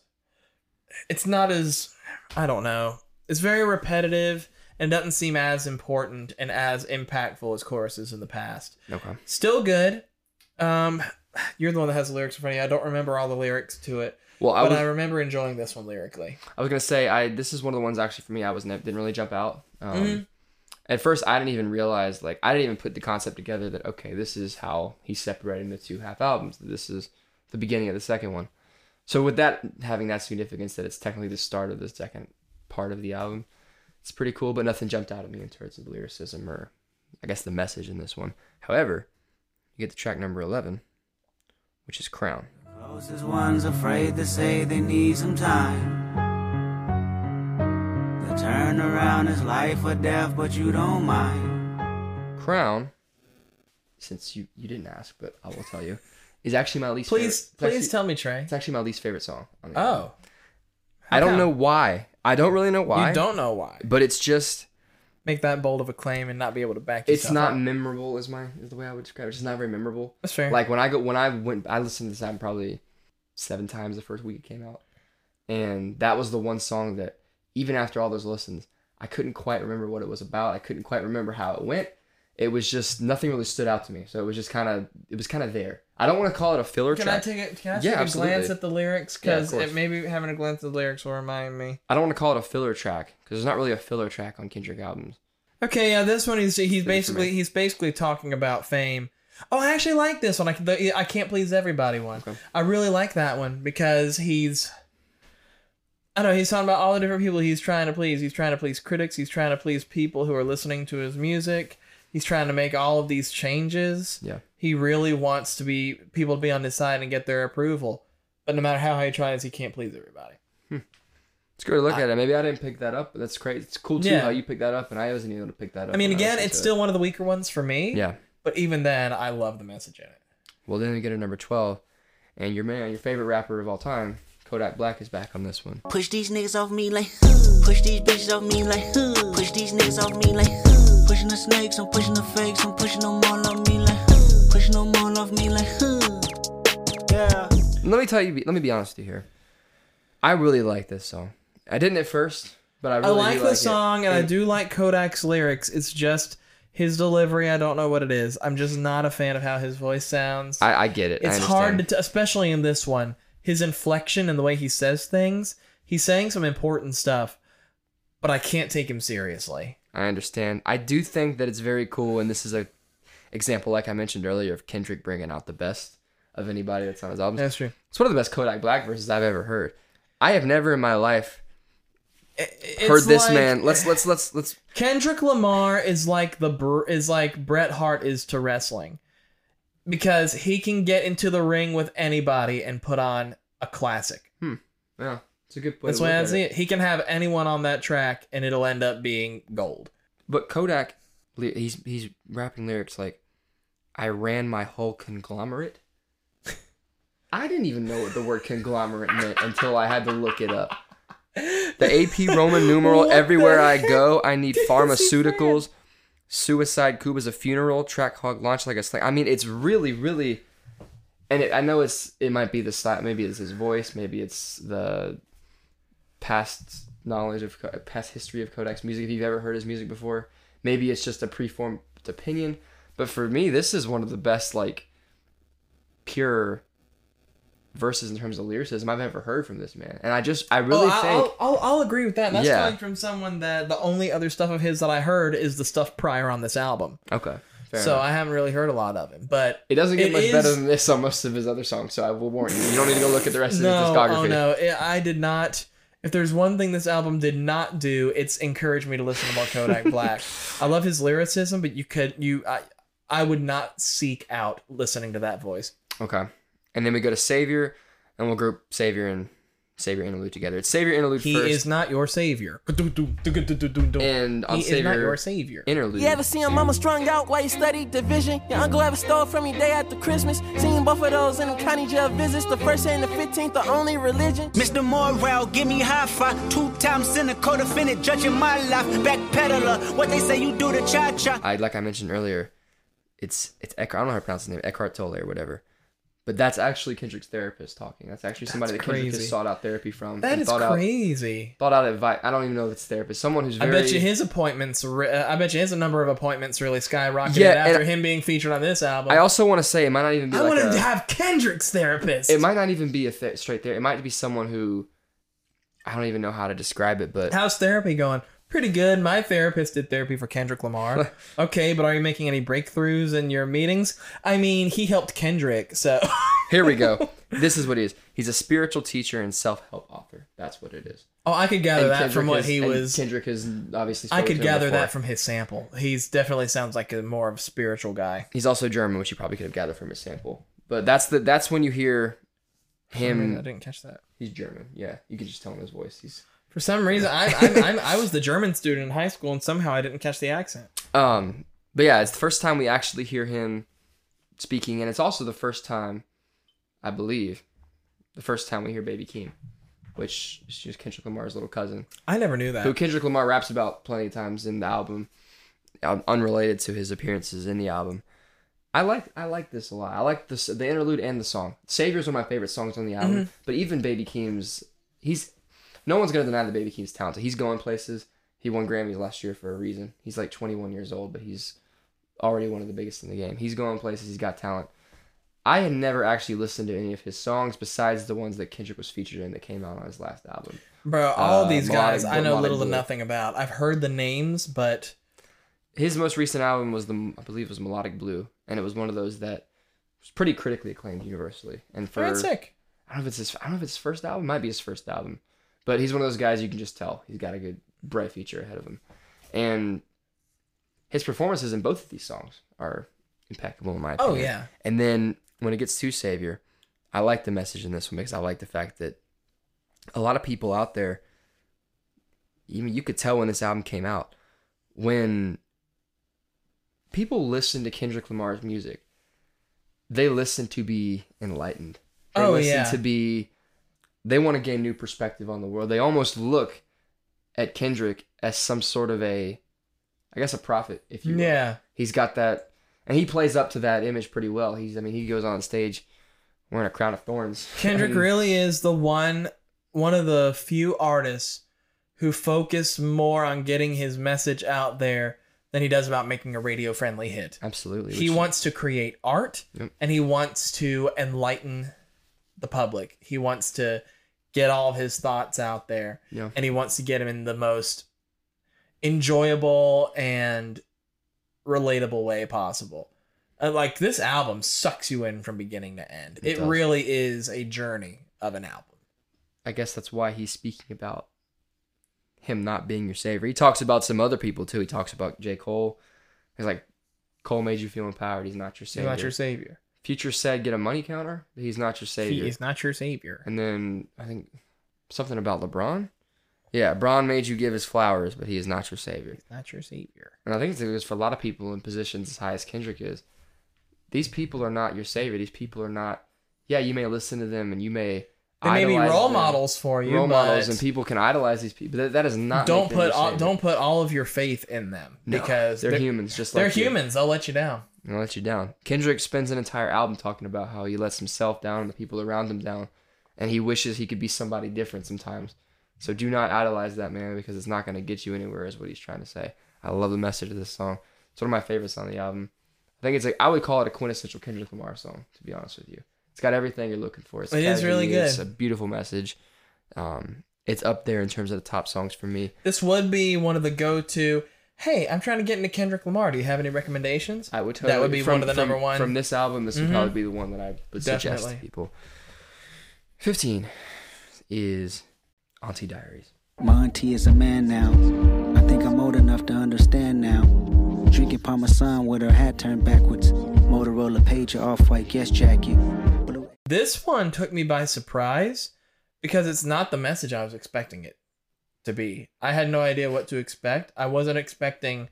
It's not as. I don't know. It's very repetitive and doesn't seem as important and as impactful as choruses in the past. okay. Still good. Um, you're the one that has the lyrics in front of you. I don't remember all the lyrics to it, Well, I but was, I remember enjoying this one lyrically. I was gonna say I this is one of the ones actually for me I was didn't really jump out. Um, Mhm. At first, I didn't even realize like I didn't even put the concept together that okay, this is how he's separating the two half albums. This is the beginning of the second one. So with that having that significance that it's technically the start of the second part of the album, it's pretty cool. But nothing jumped out at me in terms of lyricism or I guess the message in this one. However, you get to track number eleven, which is Crown. Closest ones afraid to say they need some time. The turnaround is life or death, but you don't mind. Crown, since you you didn't ask, but I will tell you, is actually my least. Please, favorite. please it's actually, tell me, Trey. It's actually my least favorite song. On the oh. album. Oh, I don't know why. I don't really know why. you don't know why. But it's just Make that bold of a claim and not be able to back it. it's not up. memorable. Is my is the way I would describe it. It's not very memorable. That's fair. Like when I go when I went I listened to this album probably seven times the first week it came out, and that was the one song that even after all those listens I couldn't quite remember what it was about. I couldn't quite remember how it went. It was just nothing really stood out to me. So it was just kind of it was kind of there. I don't want to call it a filler Can track. I take it? Can I Yeah, take a absolutely. glance at the lyrics? Yeah, Because course. maybe having a glance at the lyrics will remind me. I don't want to call it a filler track because there's not really a filler track on Kendrick albums. Okay, yeah, this one he's he's basically he's basically talking about fame. Oh, I actually like this one. I the, I can't please everybody one. Okay. I really like that one because he's. I don't know. He's talking about all the different people he's trying to please. He's trying to please critics. He's trying to please people who are listening to his music. He's trying to make all of these changes. Yeah. He really wants to be people to be on his side and get their approval. But no matter how he tries, he can't please everybody. Hmm. It's good to look at it. Maybe I didn't pick that up, but that's great. It's cool too Yeah. how you picked that up, and I wasn't able to pick that up. I mean, again, listened it's to still one of the weaker ones for me. yeah. But even then, I love the message in it. Well, then we get to number twelve, and your man, your favorite rapper of all time, Kodak Black, is back on this one. Push these niggas off me like, huh. push these bitches off me like, huh. push these niggas off me like, huh. pushing the snakes, I'm pushing the fakes, I'm pushing them all off me like, huh. pushing them all off me like, huh. Yeah. Let me tell you. Let me be honest with you here. I really like this song. I didn't at first, but I I really like the it. song and I do like Kodak's lyrics. It's just his delivery. I don't know what it is. I'm just not a fan of how his voice sounds. I, I get it. I it's hard to, t- especially in this one, his inflection and the way he says things. He's saying some important stuff, but I can't take him seriously. I understand. I do think that it's very cool, and this is a example, like I mentioned earlier, of Kendrick bringing out the best of anybody that's on his albums. That's true. It's one of the best Kodak Black verses I've ever heard. I have never in my life It's heard this like- man. Let's let's let's let's. Kendrick Lamar is like the is like Bret Hart is to wrestling because he can get into the ring with anybody and put on a classic. Hmm. Yeah, it's a good way. That's why I at see it. it. He can have anyone on that track and it'll end up being gold. But Kodak, he's he's rapping lyrics like, "I ran my whole conglomerate." I didn't even know what the word conglomerate meant until I had to look it up. The AP Roman numeral everywhere I go, I need pharmaceuticals. Suicide Cube is a funeral. Track hog launch like a sling. I mean, it's really, really, and it, I know it's it might be the style. Maybe it's his voice. Maybe it's the past knowledge of past history of Kodak's music. If you've ever heard his music before, maybe it's just a preformed opinion. But for me, this is one of the best like pure verses in terms of lyricism I've ever heard from this man. And I just I really oh, think I'll, I'll, I'll agree with that. And that's Yeah. coming from someone that the only other stuff of his that I heard is the stuff prior on this album. okay. Fair so enough. I haven't really heard a lot of him. But It doesn't get It much is- better than this on most of his other songs, so I will warn you. You don't need to go look at the rest of no, his discography. oh no, I did not. If there's one thing this album did not do, it's encourage me to listen to more Kodak Black. I love his lyricism, but you could you I I would not seek out listening to that voice. Okay. And then we go to Savior, and we'll group Savior and Savior interlude together. It's Savior interlude He first, is not your savior. and on He Savior is not your savior. interlude. You ever see your mama strung out while you study division? Your uncle ever stole from you day after Christmas? Seen both of those in the county jail visits. The first and the 15th, the only religion. Mr. Morale, give me high five. Two times in a co-defendant, judging my life. Backpedaler, what they say you do to cha-cha. I like I mentioned earlier, it's it's Eckhart, I don't know how to pronounce his name, Eckhart Tolle or whatever. But that's actually Kendrick's therapist talking. That's actually somebody That's that Kendrick crazy. has sought out therapy from. That and is thought out crazy. thought out advice. I don't even know if it's therapist. Someone who's I bet you his appointments. Re- uh, I bet you his number of appointments really skyrocketed Yeah, after him being featured on this album. I also want to say it might not even be I like to have Kendrick's therapist. it might not even be a th- straight there. It might be someone who I don't even know how to describe it, but How's therapy going? Pretty good. My therapist did therapy for Kendrick Lamar. okay, but are you making any breakthroughs in your meetings? I mean, he helped Kendrick, so here we go. this is what he is. He's a spiritual teacher and self-help author. That's what it is. oh, I could gather And that Kendrick from what he was. Kendrick is obviously. I could gather before. that from his sample. He's definitely sounds like a more of a spiritual guy. He's also German, which you probably could have gathered from his sample. But that's the that's when you hear him. I him. didn't catch that. He's German. Yeah, you can just tell in his voice. He's For some reason, I, I, I'm, I was the German student in high school, and somehow I didn't catch the accent. um. But yeah, it's the first time we actually hear him speaking, and it's also the first time, I believe, the first time we hear Baby Keem, which is just Kendrick Lamar's little cousin, I never knew that. who Kendrick Lamar raps about plenty of times in the album, um, unrelated to his appearances in the album. I like I like this a lot. I like this the interlude and the song. Savior's one of my favorite songs on the album. Mm-hmm. But even Baby Keem's he's no one's gonna deny that Baby Keem's talented. He's going places. He won Grammys last year for a reason. He's like 21 years old, but he's already one of the biggest in the game. He's going places. He's got talent. I had never actually listened to any of his songs besides the ones that Kendrick was featured in that came out on his last album. Bro, all Uh, these guys Melodic I know little to nothing about. I've heard the names, but his most recent album was the I believe it was Melodic Blue, and it was one of those that was pretty critically acclaimed universally. And for. I don't know if it's his I don't know if it's his first album, it might be his first album, but he's one of those guys you can just tell he's got a good bright future ahead of him, and his performances in both of these songs are impeccable in my opinion. Oh opinion. yeah, And then when it gets to Savior, I like the message in this one because I like the fact that a lot of people out there, even you could tell when this album came out, when people listen to Kendrick Lamar's music, they listen to be enlightened. They Oh, listen yeah. to be they want to gain new perspective on the world. They almost look at Kendrick as some sort of a I guess a prophet, if you will yeah. he's got that and he plays up to that image pretty well he's i mean he goes on stage wearing a crown of thorns Kendrick And really is the one one of the few artists who focus more on getting his message out there than he does about making a radio friendly hit. absolutely He wants to create art Yep. and he wants to enlighten the public. He wants to get all of his thoughts out there Yeah. and he wants to get him in the most enjoyable and relatable way possible. Uh, like this album sucks you in from beginning to end. It It, really is a journey of an album. i guess that's why he's speaking about him not being your savior he talks about some other people too he talks about j cole he's like cole made you feel empowered he's not your He's savior not your savior. Future said get a money counter he's not your savior He is not your savior. and then i think something about lebron yeah Bron made you give his flowers but he is not your savior He's not your savior. And I think it's because for a lot of people in positions as high as Kendrick is, these people are not your savior. These people are not. Yeah, you may listen to them and you may. They may be role them, models for you, role models, and people can idolize these people. That, that is not. don't put all, don't put all of your faith in them No, because they're, humans, just like They're you. humans. They'll let you down. And let you down. Kendrick spends an entire album talking about how he lets himself down and the people around him down, and he wishes he could be somebody different sometimes. So do not idolize that man because it's not going to get you anywhere. Is what he's trying to say. I love the message of this song. It's one of my favorites on the album. I think it's like I would call it a quintessential Kendrick Lamar song. To be honest with you, it's got everything you're looking for. It's It is really catchy, It's a beautiful message. Um, it's up there in terms of the top songs for me. This would be one of the go-to. Hey, I'm trying to get into Kendrick Lamar. Do you have any recommendations? I would That would be from, one of the from- number one. from this album. This would Mhm. probably be the one that I would suggest Definitely. to people. Fifteen is Auntie Diaries. My auntie is a man now. I think I'm old enough to understand now. Drinking Parmesan with her hat turned backwards. Motorola pager off white guest jacket. Blue This one took me by surprise because it's not the message I was expecting it to be. I had no idea what to expect. I wasn't expecting.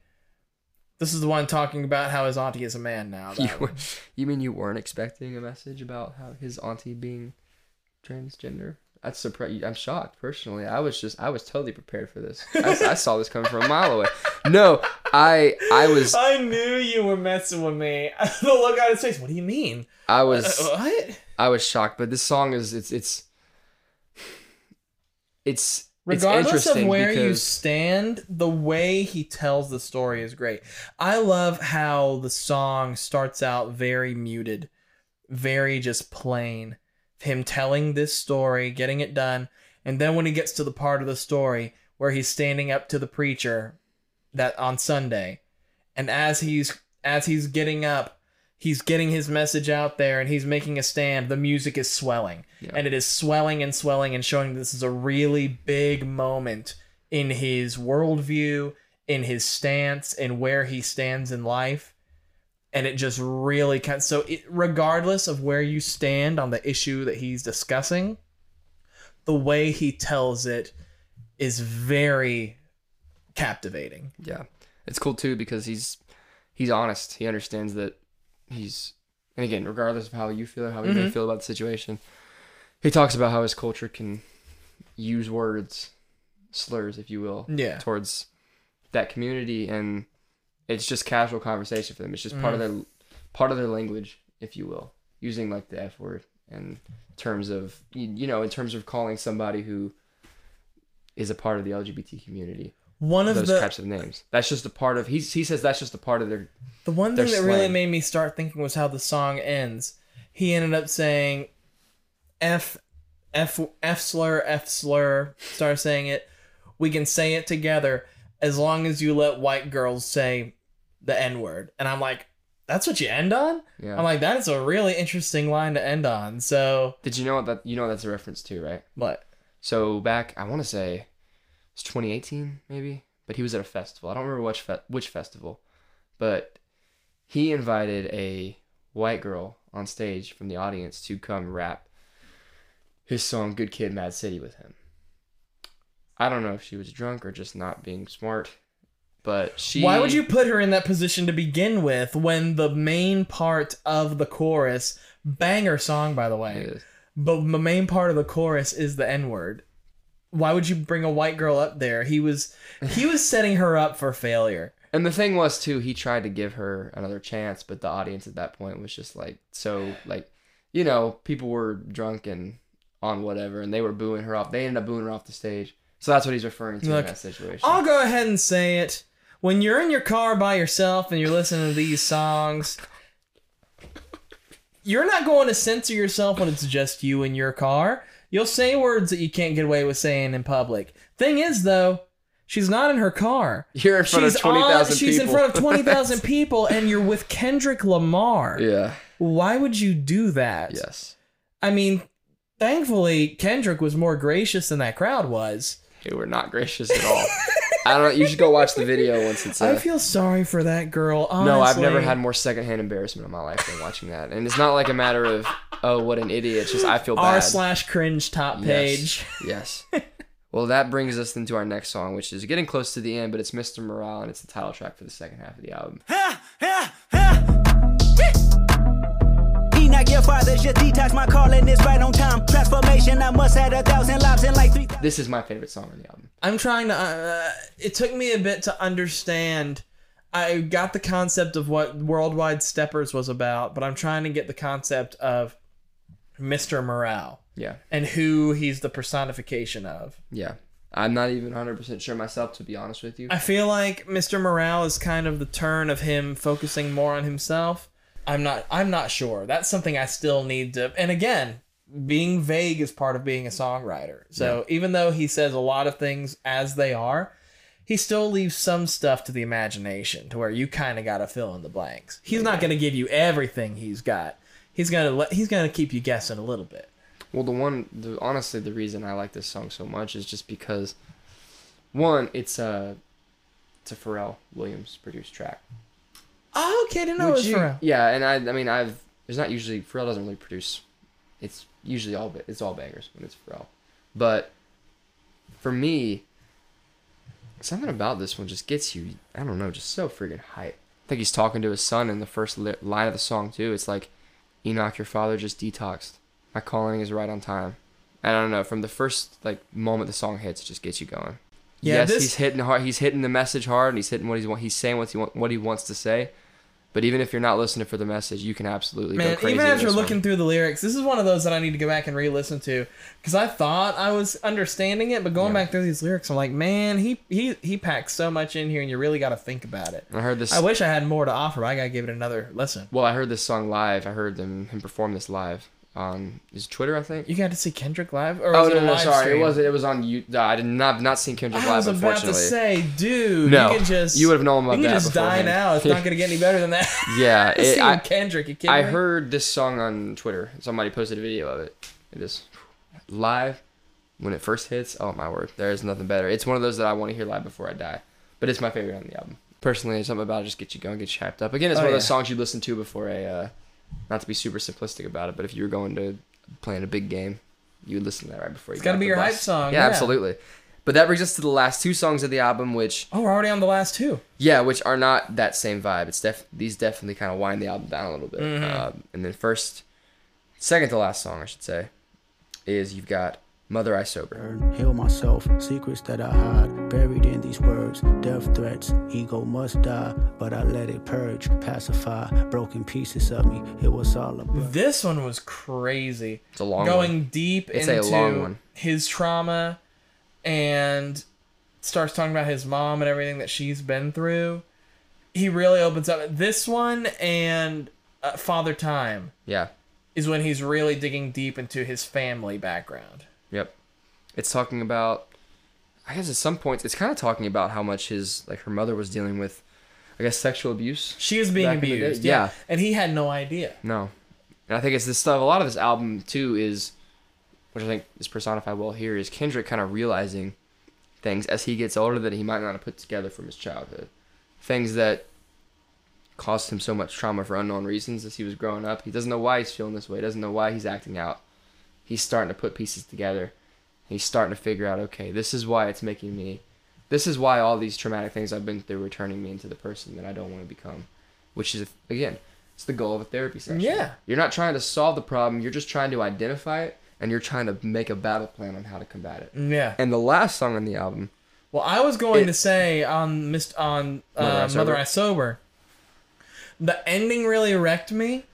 This is the one talking about how his auntie is a man now. You, were, you mean you weren't expecting a message about how his auntie being transgender? That's surprised. I'm shocked personally. I was just I was totally prepared for this. I, I saw this coming from a mile away. No, I I was I knew you were messing with me. the look on his face. What do you mean? I Uh, was what? I was shocked. But this song is it's it's it's it's Regardless of where you stand, the way he tells the story is great. I love how the song starts out very muted, very just plain. Him telling this story, getting it done, and then when he gets to the part of the story where he's standing up to the preacher that on Sunday, and as he's as he's getting up, he's getting his message out there and he's making a stand. The music is swelling, Yeah. and it is swelling and swelling and showing this is a really big moment in his worldview, in his stance, and where he stands in life. And it just really kind so it, regardless of where you stand on the issue that he's discussing, the way he tells it is very captivating. yeah, it's cool too because he's he's honest. He understands that he's and again, regardless of how you feel or how you may Mhm. feel about the situation, he talks about how his culture can use words, slurs, if you will, Yeah. towards that community, and it's just casual conversation for them. It's just part of their part of their language, if you will, using like the F word and terms of you know in terms of calling somebody who is a part of the LGBT community One of those the types of names. That's just a part of he he says that's just a part of their The one thing that really made me start thinking was how the song ends. He ended up saying F F F slur F slur. Start saying it. We can say it together as long as you let white girls say the N word. And I'm like, that's what you end on? yeah. I'm like, that is a really interesting line to end on. So Did you know what that you know what that's a reference to, right? what? So back, I want to say it's 2018 maybe, but he was at a festival. I don't remember which fe- which festival, but he invited a white girl on stage from the audience to come rap his song "Good Kid, Mad City" with him. I don't know if she was drunk or just not being smart, but she. Why would you put her in that position to begin with when the main part of the chorus, banger song by the way, but the main part of the chorus is the N word. Why would you bring a white girl up there? He was he was setting her up for failure. And the thing was too, he tried to give her another chance, but the audience at that point was just like so like you know, people were drunk and on whatever and they were booing her off. They ended up booing her off the stage. So that's what he's referring to Look, in that situation. I'll go ahead and say it. When you're in your car by yourself and you're listening to these songs, you're not going to censor yourself when it's just you in your car. You'll say words that you can't get away with saying in public. Thing is, though, she's not in her car. You're in front she's of 20,000 on- She's in front of 20,000 people and you're with Kendrick Lamar. yeah. Why would you do that? Yes. I mean, thankfully, Kendrick was more gracious than that crowd was. They were not gracious at all. I don't know. you should go watch the video once it's uh, I feel sorry for that girl. Honestly. No, I've never had more secondhand embarrassment in my life than watching that. And it's not like a matter of oh what an idiot. It's just I feel bad. r bad. slash cringe top page. Yes. yes. well, that brings us into our next song, which is getting close to the end, but it's Mr. Morale, and it's the title track for the second half of the album. He not your father, just detox my calling is right on time. Transformation, I must have a thousand lives in like three. This is my favorite song on the album. I'm trying to. Uh, it took me a bit to understand. I got the concept of what Worldwide Steppers was about, but I'm trying to get the concept of Mr. Morale Yeah. and who he's the personification of. Yeah. I'm not even 100% sure myself, to be honest with you. I feel like Mr. Morale is kind of the turn of him focusing more on himself. I'm not I'm not sure. That's something I still need to and again, being vague is part of being a songwriter. So even though he says a lot of things as they are, he still leaves some stuff to the imagination to where you kind of got to fill in the blanks. He's not going to give you everything he's got. He's going to let he's going to keep you guessing a little bit. Well, the one, the, honestly, the reason I like this song so much is just because, one, it's a, it's a Pharrell Williams produced track. Oh, okay, I didn't know it was you- Pharrell. Yeah, and I, I mean, I've, there's not usually Pharrell doesn't really produce. It's usually all, ba- it's all bangers when it's Pharrell. But for me, something about this one just gets you. I don't know, just so freaking hype. I think he's talking to his son in the first li- line of the song too. It's like, Enoch, your father just detoxed. My calling is right on time. And I don't know. From the first like moment the song hits, it just gets you going. Yeah, yes, this- he's hitting hard. He's hitting the message hard, and he's hitting what he's wa- he's saying what he want, what he wants to say. But even if you're not listening for the message, you can absolutely go Man, crazy. even after this one. looking through the lyrics, this is one of those that I need to go back and re-listen to because I thought I was understanding it, but going Yeah. back through these lyrics, I'm like, man, he he he packs so much in here, and you really got to think about it. I heard this. I wish I had more to offer, but I gotta give it another listen. well, I heard this song live. I heard them him perform this live on his Twitter, I think. You got to see Kendrick live, or Oh no, no, sorry, stream? it was it was on you. no, I did not not seen Kendrick I live. I was about to say, dude, No, you can just you would've known about you can that just die beforehand. now. It's not gonna get any better than that. yeah, it, I, Kendrick, you I me? heard this song on Twitter. Somebody posted a video of it. It is live when it first hits. Oh my word, there is nothing better. It's one of those that I want to hear live before I die. But it's my favorite on the album. Personally, something about it just gets you going, gets you hyped up. Again, it's Oh, one of those yeah. songs you listen to before a. Uh, not to be super simplistic about it, but if you were going to playing a big game, you would listen to that right before you. It's got gotta be your bus. hype song, Yeah, yeah. absolutely. But that brings us to the last two songs of the album, which Oh, we're already on the last two. yeah, which are not that same vibe. It's def these definitely kind of wind the album down a little bit. Mm-hmm. Um, and then first, second to last song, I should say, is you've got "Mother I Sober." Heal myself, secrets that I hide, buried in these words. Death threats, ego must die, but I let it purge, pacify, broken pieces of me. It was all a blur. This one was crazy. It's a long Going one. deep It's a into long one. his trauma and starts talking about his mom and everything that she's been through. He really opens up. This one and uh, Father Time Yeah. is when he's really digging deep into his family background. Yep. It's talking about. I guess at some points it's kind of talking about how much his like her mother was dealing with, I guess sexual abuse. She was being Back in the day, abused. yeah. yeah. And he had no idea. No. And I think it's this stuff. A lot of this album too is, which I think is personified well here, is Kendrick kind of realizing things as he gets older that he might not have put together from his childhood, things that caused him so much trauma for unknown reasons as he was growing up. He doesn't know why he's feeling this way. He doesn't know why he's acting out. He's starting to put pieces together. He's starting to figure out, okay, this is why it's making me. This is why all these traumatic things I've been through are turning me into the person that I don't want to become. Which is, again, it's the goal of a therapy session. Yeah. You're not trying to solve the problem. You're just trying to identify it, and you're trying to make a battle plan on how to combat it. Yeah. And the last song on the album, Well, I was going It- to say on Mist on uh, Mother I Mother, I Sober, the ending really wrecked me.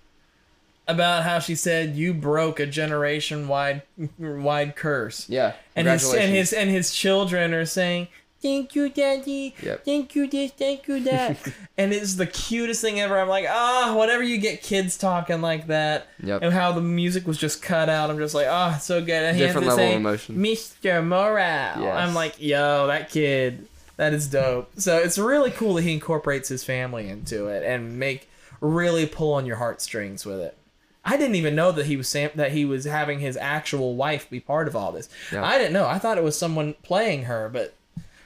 About how she said you broke a generation wide wide curse, yeah, and his and his and his children are saying thank you, daddy, Yep. thank you this, thank you that, and it's the cutest thing ever. I'm like, ah, whenever you get kids talking like that, Yep. and how the music was just cut out, I'm just like, ah, so good. And Different level of say, emotion. Mr. Morale. Yes. I'm like, yo, that kid, that is dope. So it's really cool that he incorporates his family into it and make really pull on your heartstrings with it. I didn't even know that he was sam- that he was having his actual wife be part of all this. Yeah. I didn't know. I thought it was someone playing her, but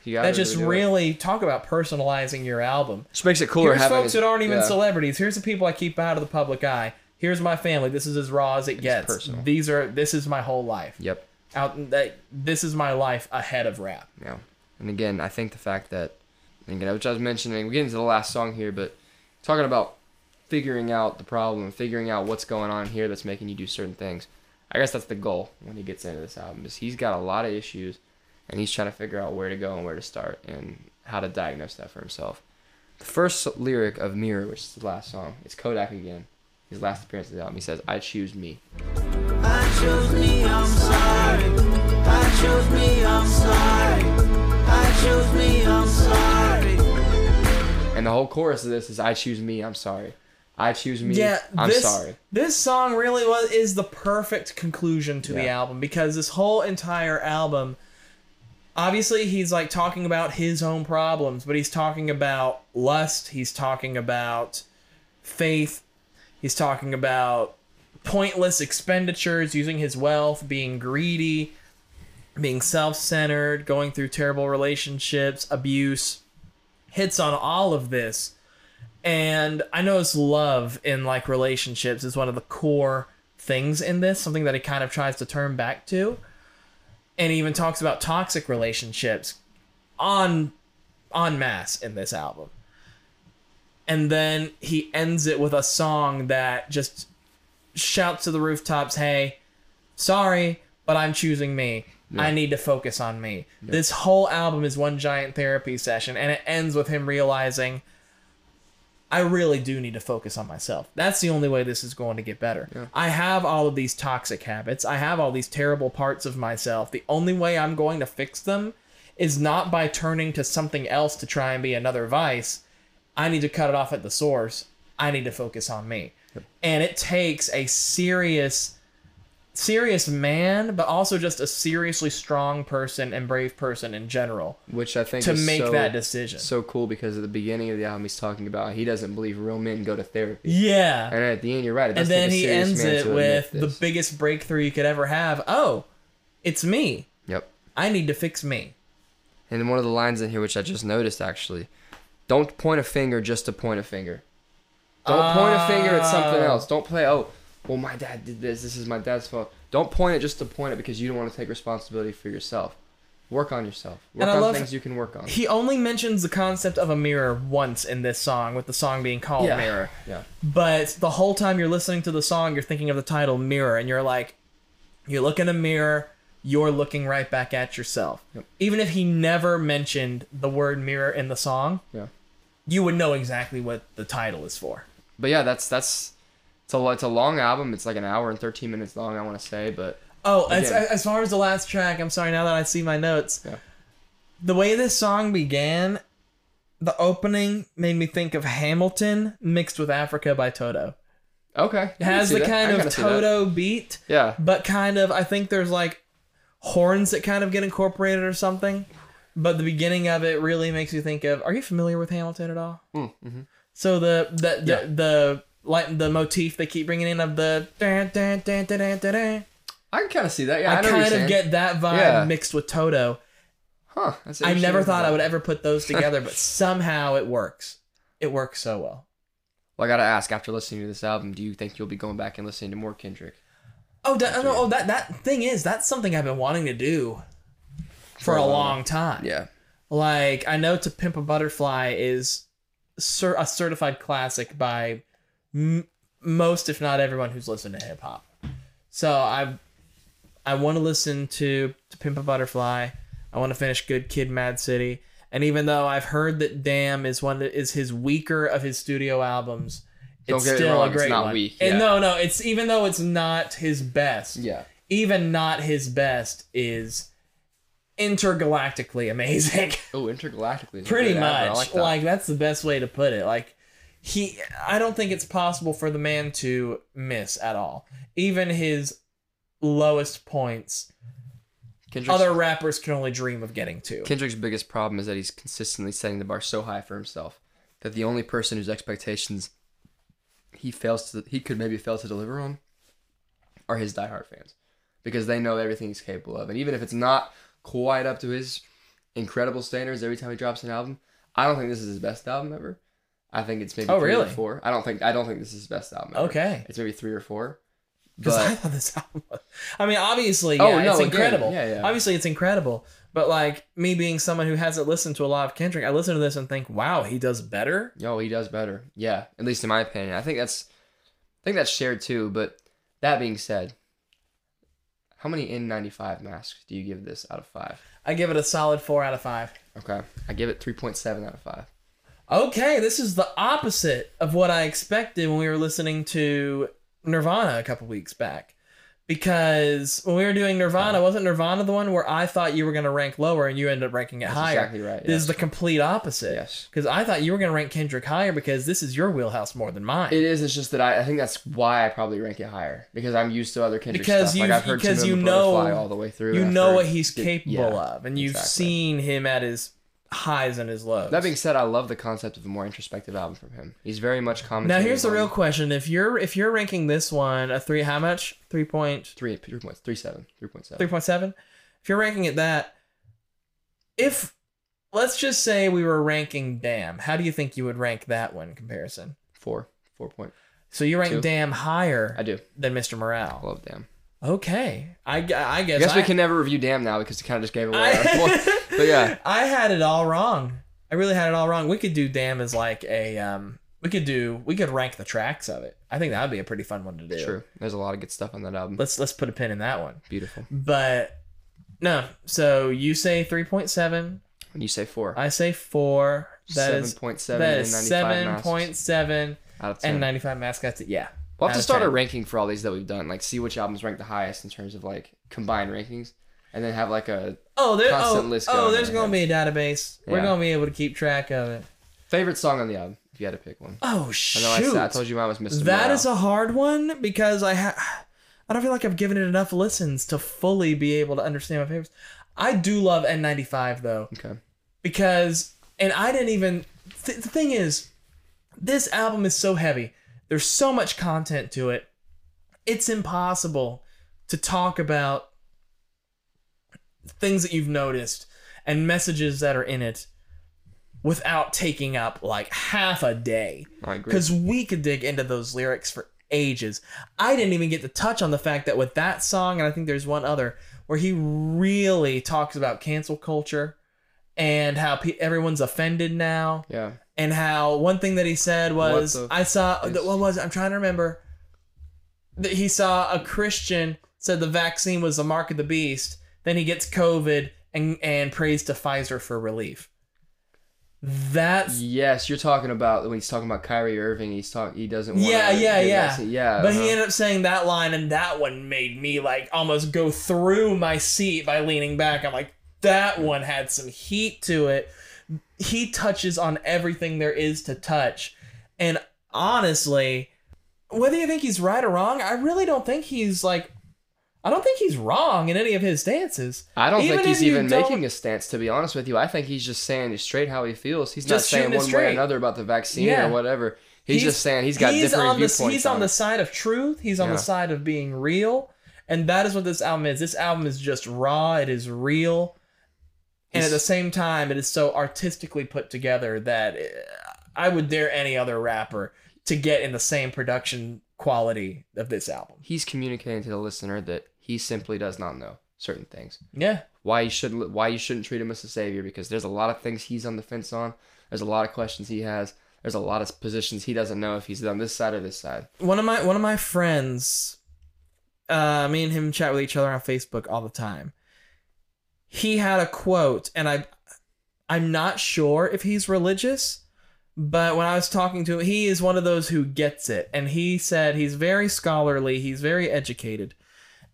that just it. really talk about personalizing your album. Which makes it cooler Here's folks it- that aren't even yeah. celebrities. Here's the people I keep out of the public eye. Here's my family. This is as raw as it gets. personal. These are this is my whole life. Yep. Out that this is my life ahead of rap. Yeah. And again, I think the fact that, again, which I was mentioning, we're getting to the last song here, but talking about figuring out the problem, figuring out what's going on here that's making you do certain things. I guess that's the goal when he gets into this album. Is he's got a lot of issues, and he's trying to figure out where to go and where to start and how to diagnose that for himself. The first lyric of Mirror, which is the last song, it's Kodak again. His last appearance of the album. He says, "I choose me." I chose me, I'm sorry. I chose me, I'm sorry. I chose me, I'm sorry. And the whole chorus of this is, "I choose me. I'm sorry. I choose me. Yeah, I'm this, sorry." This song really was is the perfect conclusion to the album because this whole entire album obviously he's like talking about his own problems, but he's talking about lust, he's talking about faith, he's talking about pointless expenditures, using his wealth, being greedy, being self-centered, going through terrible relationships, abuse. Hits on all of this and I notice love in like relationships is one of the core things in this, something that he kind of tries to turn back to. and he even talks about toxic relationships on on mass in this album. And then he ends it with a song that just shouts to the rooftops, "Hey, sorry, but I'm choosing me. I need to focus on me." This whole album is one giant therapy session and it ends with him realizing I really do need to focus on myself. That's the only way this is going to get better. I have all of these toxic habits. I have all these terrible parts of myself. The only way I'm going to fix them is not by turning to something else to try and be another vice. I need to cut it off at the source. I need to focus on me. And it takes a serious serious man, but also just a seriously strong person and brave person in general Which I think to make so, that decision. So cool because at the beginning of the album, he's talking about he doesn't believe real men go to therapy. yeah. And at the end, you're right. And then he ends it with the biggest breakthrough you could ever have. Oh, it's me. Yep. I need to fix me. And one of the lines in here, which I just noticed actually, don't point a finger just to point a finger. Don't point a finger at something Oh. else. Don't play, oh, well, my dad did this. This is my dad's fault. Don't point it just to point it because you don't want to take responsibility for yourself. Work on yourself. Work And I on love- things you can work on. He only mentions the concept of a mirror once in this song, with the song being called Yeah. Mirror. Yeah. But the whole time you're listening to the song, you're thinking of the title Mirror, and you're like, you look in a mirror, you're looking right back at yourself. Yep. Even if he never mentioned the word mirror in the song, Yeah. you would know exactly what the title is for. But yeah, that's that's it's a it's a long album. It's like an hour and 13 minutes long. I want to say, but Oh, as, as far as the last track, I'm sorry, now that I see my notes, Yeah. the way this song began, the opening made me think of Hamilton mixed with Africa by Toto. okay. It has the that. Kind of. Toto beat, Yeah. but kind of, I think there's like horns that kind of get incorporated or something. But the beginning of it really makes you think of. Are you familiar with Hamilton at all? Mm, mhm. So the the the, the like the motif they keep bringing in of the. I can kind of see that. Yeah, I, I, know what you're kind of get that vibe Yeah. mixed with Toto. Huh. That's I never thought I would ever put those together, but somehow it works. It works so well. Well, I gotta ask. After listening to this album, do you think you'll be going back and listening to more Kendrick? Oh, that, no, oh, that that thing is that's something I've been wanting to do for, a a while. long time. Yeah. Like I know "To Pimp a Butterfly" is cer- a certified classic by m- most, if not everyone, who's listened to hip hop. So I I want to listen to "To Pimp a Butterfly." I want to finish "Good Kid, Mad City." And even though I've heard that "Damn" is one that is his weaker of his studio albums, Don't it's get me still wrong, a it's great not one. weak, And yeah. no, no, it's even though it's not his best Yeah. even not his best is intergalactically amazing. Oh, intergalactically. is a Pretty good much. advert. I like, like that. that's the best way to put it. Like he I don't think it's possible for the man to miss at all. Even his lowest points Kendrick's, other rappers can only dream of getting to. Kendrick's biggest problem is that he's consistently setting the bar so high for himself that the only person whose expectations he fails to he could maybe fail to deliver on are his diehard fans because they know everything he's capable of, and even if it's not quite up to his incredible standards every time he drops an album, I don't think this is his best album ever. I think it's maybe Oh, three really? or four. I don't think I don't think this is his best album. Ever. Okay. it's maybe three or four. Because I thought this album was, I mean, obviously, oh, yeah, Oh, no, it's incredible. yeah, yeah. Obviously, it's incredible. But like me being someone who hasn't listened to a lot of Kendrick, I listen to this and think, wow, he does better. Yo, he does better. Yeah, at least in my opinion. I think that's I think that's shared too, but that being said, how many N95 masks do you give this out of 5? I give it a solid four out of five. Okay. I give it 3.7 out of 5. Okay, this is the opposite of what I expected when we were listening to Nirvana a couple weeks back. Because when we were doing Nirvana, wasn't Nirvana the one where I thought you were going to rank lower and you ended up ranking it That's higher? exactly right, This is the complete opposite. Yes. Because I thought you were going to rank Kendrick higher because this is your wheelhouse more than mine. It is. It's just that I, I think that's why I probably rank it higher because I'm used to other Kendrick because stuff. you like I've heard because you know all the way through. You know what he's it- capable yeah, of, and you've exactly. seen him at his highs and his lows. That being said, I love the concept of a more introspective album from him. He's very much now here's the real question: If you're if you're ranking this one a three, how much? Three point three, three point three seven, three point seven. three point seven. If you're ranking it that, if let's just say we were ranking Damn, how do you think you would rank that one in comparison? Four, four point. So you rank Two. Damn higher I do. than Mr. Morale. I love damn. Okay, I, I guess I guess we I- can never review Damn now because it kind of just gave away I- our. But yeah, I had it all wrong. I really had it all wrong. We could do Damn as like a um. We could do. We could rank the tracks of it. I think that would be a pretty fun one to do. true. There's a lot of good stuff on that album. Let's let's put a pin in that one. Beautiful. But no. So you say three point seven. You say four, I say four. That is 7.7 that and is 95 seven point seven out of ten. and ninety five mascots. Yeah. We'll have to start a ranking for all these that we've done. Like, see which albums rank the highest in terms of like combined rankings, and then have like a Oh, there. constant Oh, list oh there's gonna be a database. We're Yeah. gonna be able to keep track of it. favorite song on the album. If you had to pick one, Oh I shoot! know I, said, I told you mine was Mr. That Morale. is a hard one because I ha- I don't feel like I've given it enough listens to fully be able to understand my favorites. I do love N95 though okay. because and I didn't even th- the thing is this album is so heavy. There's so much content to it. It's impossible to talk about things that you've noticed and messages that are in it without taking up like half a day because we could dig into those lyrics for ages. I didn't even get to touch on the fact that with that song, and I think there's one other where he really talks about cancel culture and how pe- everyone's offended now, Yeah. and how one thing that he said was, the "I saw is- what was it? I'm trying to remember." That he saw a Christian said the vaccine was the mark of the beast. Then he gets COVID and and prays to Pfizer for relief. That's Yes, you're talking about when he's talking about Kyrie Irving. He's talk. He doesn't. Want Yeah, yeah, yeah. yeah. But he uh-huh. ended up saying that line, and that one made me like almost go through my seat by leaning back. I'm like, that one had some heat to it. He touches on everything there is to touch. And honestly, whether you think he's right or wrong, I really don't think he's like, I don't think he's wrong in any of his stances. I don't Even think he's even making a stance. To be honest with you, I think he's just saying straight how he feels. He's not saying one way or another about the vaccine Yeah. or whatever. He's, just saying he's got different on the, viewpoints. He's on on the side of truth. He's on Yeah. the side of being real, and that is what this album is. This album is just raw. It is real, and at the same time, it is so artistically put together that uh, I would dare any other rapper to get in the same production quality of this album. He's communicating to the listener that he simply does not know certain things. Yeah, Why you shouldn't why you shouldn't treat him as a savior because there's a lot of things he's on the fence on. There's a lot of questions he has. There's a lot of positions he doesn't know if he's on this side or this side. one of my one of my friends uh me and him chat with each other on facebook all the time he had a quote and i i'm not sure if he's religious but when i was talking to him he is one of those who gets it and he said he's very scholarly he's very educated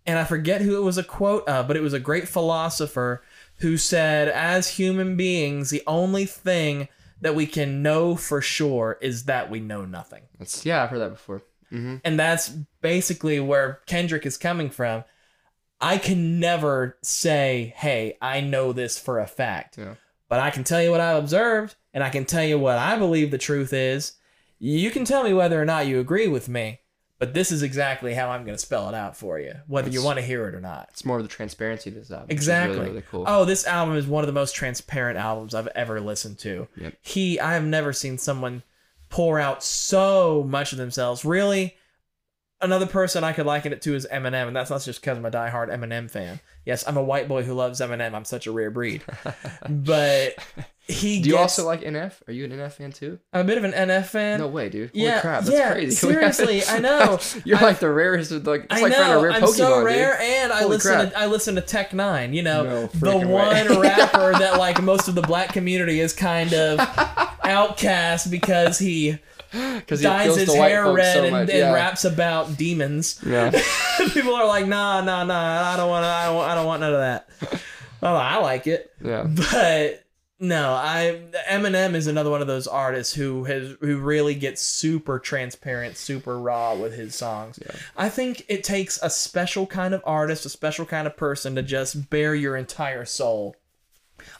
and i forget who it was a quote of but it was a great philosopher who said as human beings the only thing that we can know for sure is that we know nothing That's yeah, I've heard that before. hmm and that's basically where Kendrick is coming from. I can never say, hey, I know this for a fact. Yeah. But I can tell you what I've observed, and I can tell you what I believe the truth is. You can tell me whether or not you agree with me, but this is exactly how I'm going to spell it out for you, whether you want to hear it or not. It's more of the transparency of this album. Exactly. Really, really cool. Oh, this album is one of the most transparent albums I've ever listened to. Yep. He, I have never seen someone pour out so much of themselves. Really, another person I could liken it to is Eminem, and that's not just because I'm a diehard Eminem fan. Yes, I'm a white boy who loves Eminem. I'm such a rare breed. but he Do you gets, also like NF? Are you an NF fan too? I'm a bit of an NF fan. No way, dude. Holy Yeah, crap, that's yeah, crazy. seriously, I know. You're I- like the rarest. of, Like it's I like know. a rare I'm Pokemon, so dude. rare, and I Holy listen. crap. To, I listen to Tech N9ne. You know, No the one rapper that like most of the black community is kind of outcast because he Because he dyes his hair red so and, and yeah. raps about demons. Yeah. People are like, nah, nah, nah. I don't want. I don't. I don't want none of that. Well, I like it, Yeah. but no. I Eminem is another one of those artists who has who really gets super transparent, super raw with his songs. I think it takes a special kind of artist, a special kind of person to just bare your entire soul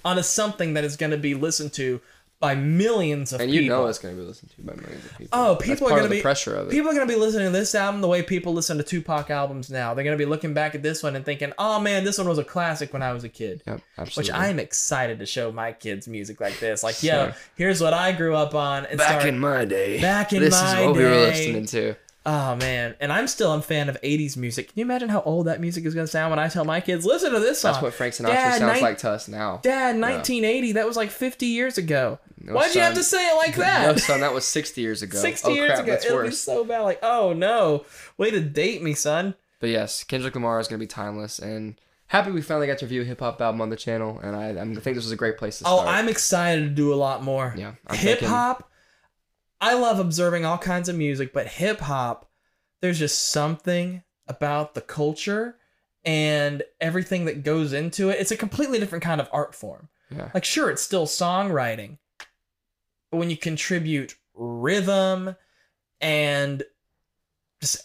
on a something that is going to be listened to by millions of people. And people. you know it's going to be listened to by millions of people. Oh, That's people are going to be pressure of it. People are going to be listening to this album the way people listen to Tupac albums now. They're going to be looking back at this one and thinking, "Oh man, this one was a classic when I was a kid." Yep, absolutely. Which. I'm excited to show my kids music like this. Like, yo, Same. here's what I grew up on. And back start, in my day. Back in this my is what we were listening to. Oh man, and I'm still a fan of '80s music. Can you imagine how old that music is gonna sound when I tell my kids, "Listen to this song"? That's what Frank Sinatra Dad, sounds nine- like to us now. Dad, 1980. That was like 50 years ago. No, Why'd you have to say it like that? No, son, that was 60 years ago. 60 oh, years crap, ago. That's It'll be worse. so bad. Like, oh no, way to date me, son. But yes, Kendrick Lamar is going to be timeless. And happy we finally got to review a hip hop album on the channel. And I, I think this was a great place to oh, start. Oh. I'm excited to do a lot more. Yeah, Hip hop. I love observing all kinds of music, but hip hop, there's just something about the culture and everything that goes into it. It's a completely different kind of art form. Yeah. Like, sure, it's still songwriting, but when you contribute rhythm and just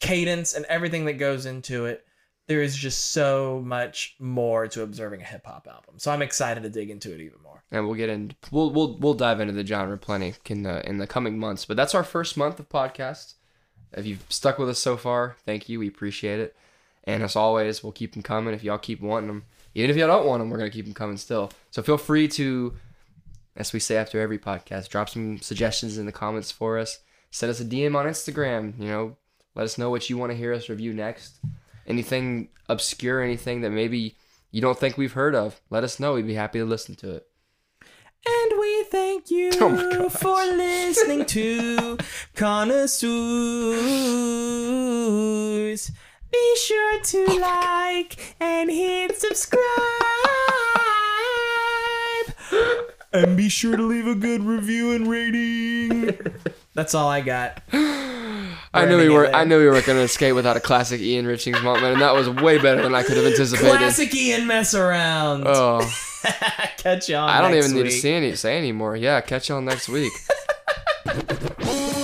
cadence and everything that goes into it, there is just so much more to observing a hip hop album. So I'm excited to dig into it even more. and we'll get in. We'll we'll we'll dive into the genre plenty in the in the coming months. But that's our first month of podcast. If you've stuck with us so far, thank you. We appreciate it. And as always, we'll keep them coming. If y'all keep wanting them, even if y'all don't want them, we're gonna keep them coming still. So feel free to, as we say after every podcast, drop some suggestions in the comments for us. Send us a DM on Instagram. You know, let us know what you want to hear us review next. Anything obscure, anything that maybe you don't think we've heard of, let us know. We'd be happy to listen to it. And we thank you Oh for listening to Connoisseurs. Be sure to oh like and hit subscribe. and be sure to leave a good review and rating. That's all I got. I knew we were. get I knew we were going to escape without a classic Ian Richings moment, and that was way better than I could have anticipated. Classic Ian mess around. Oh, Catch y'all I don't next even need to week. say any say anymore. Yeah, catch y'all next week.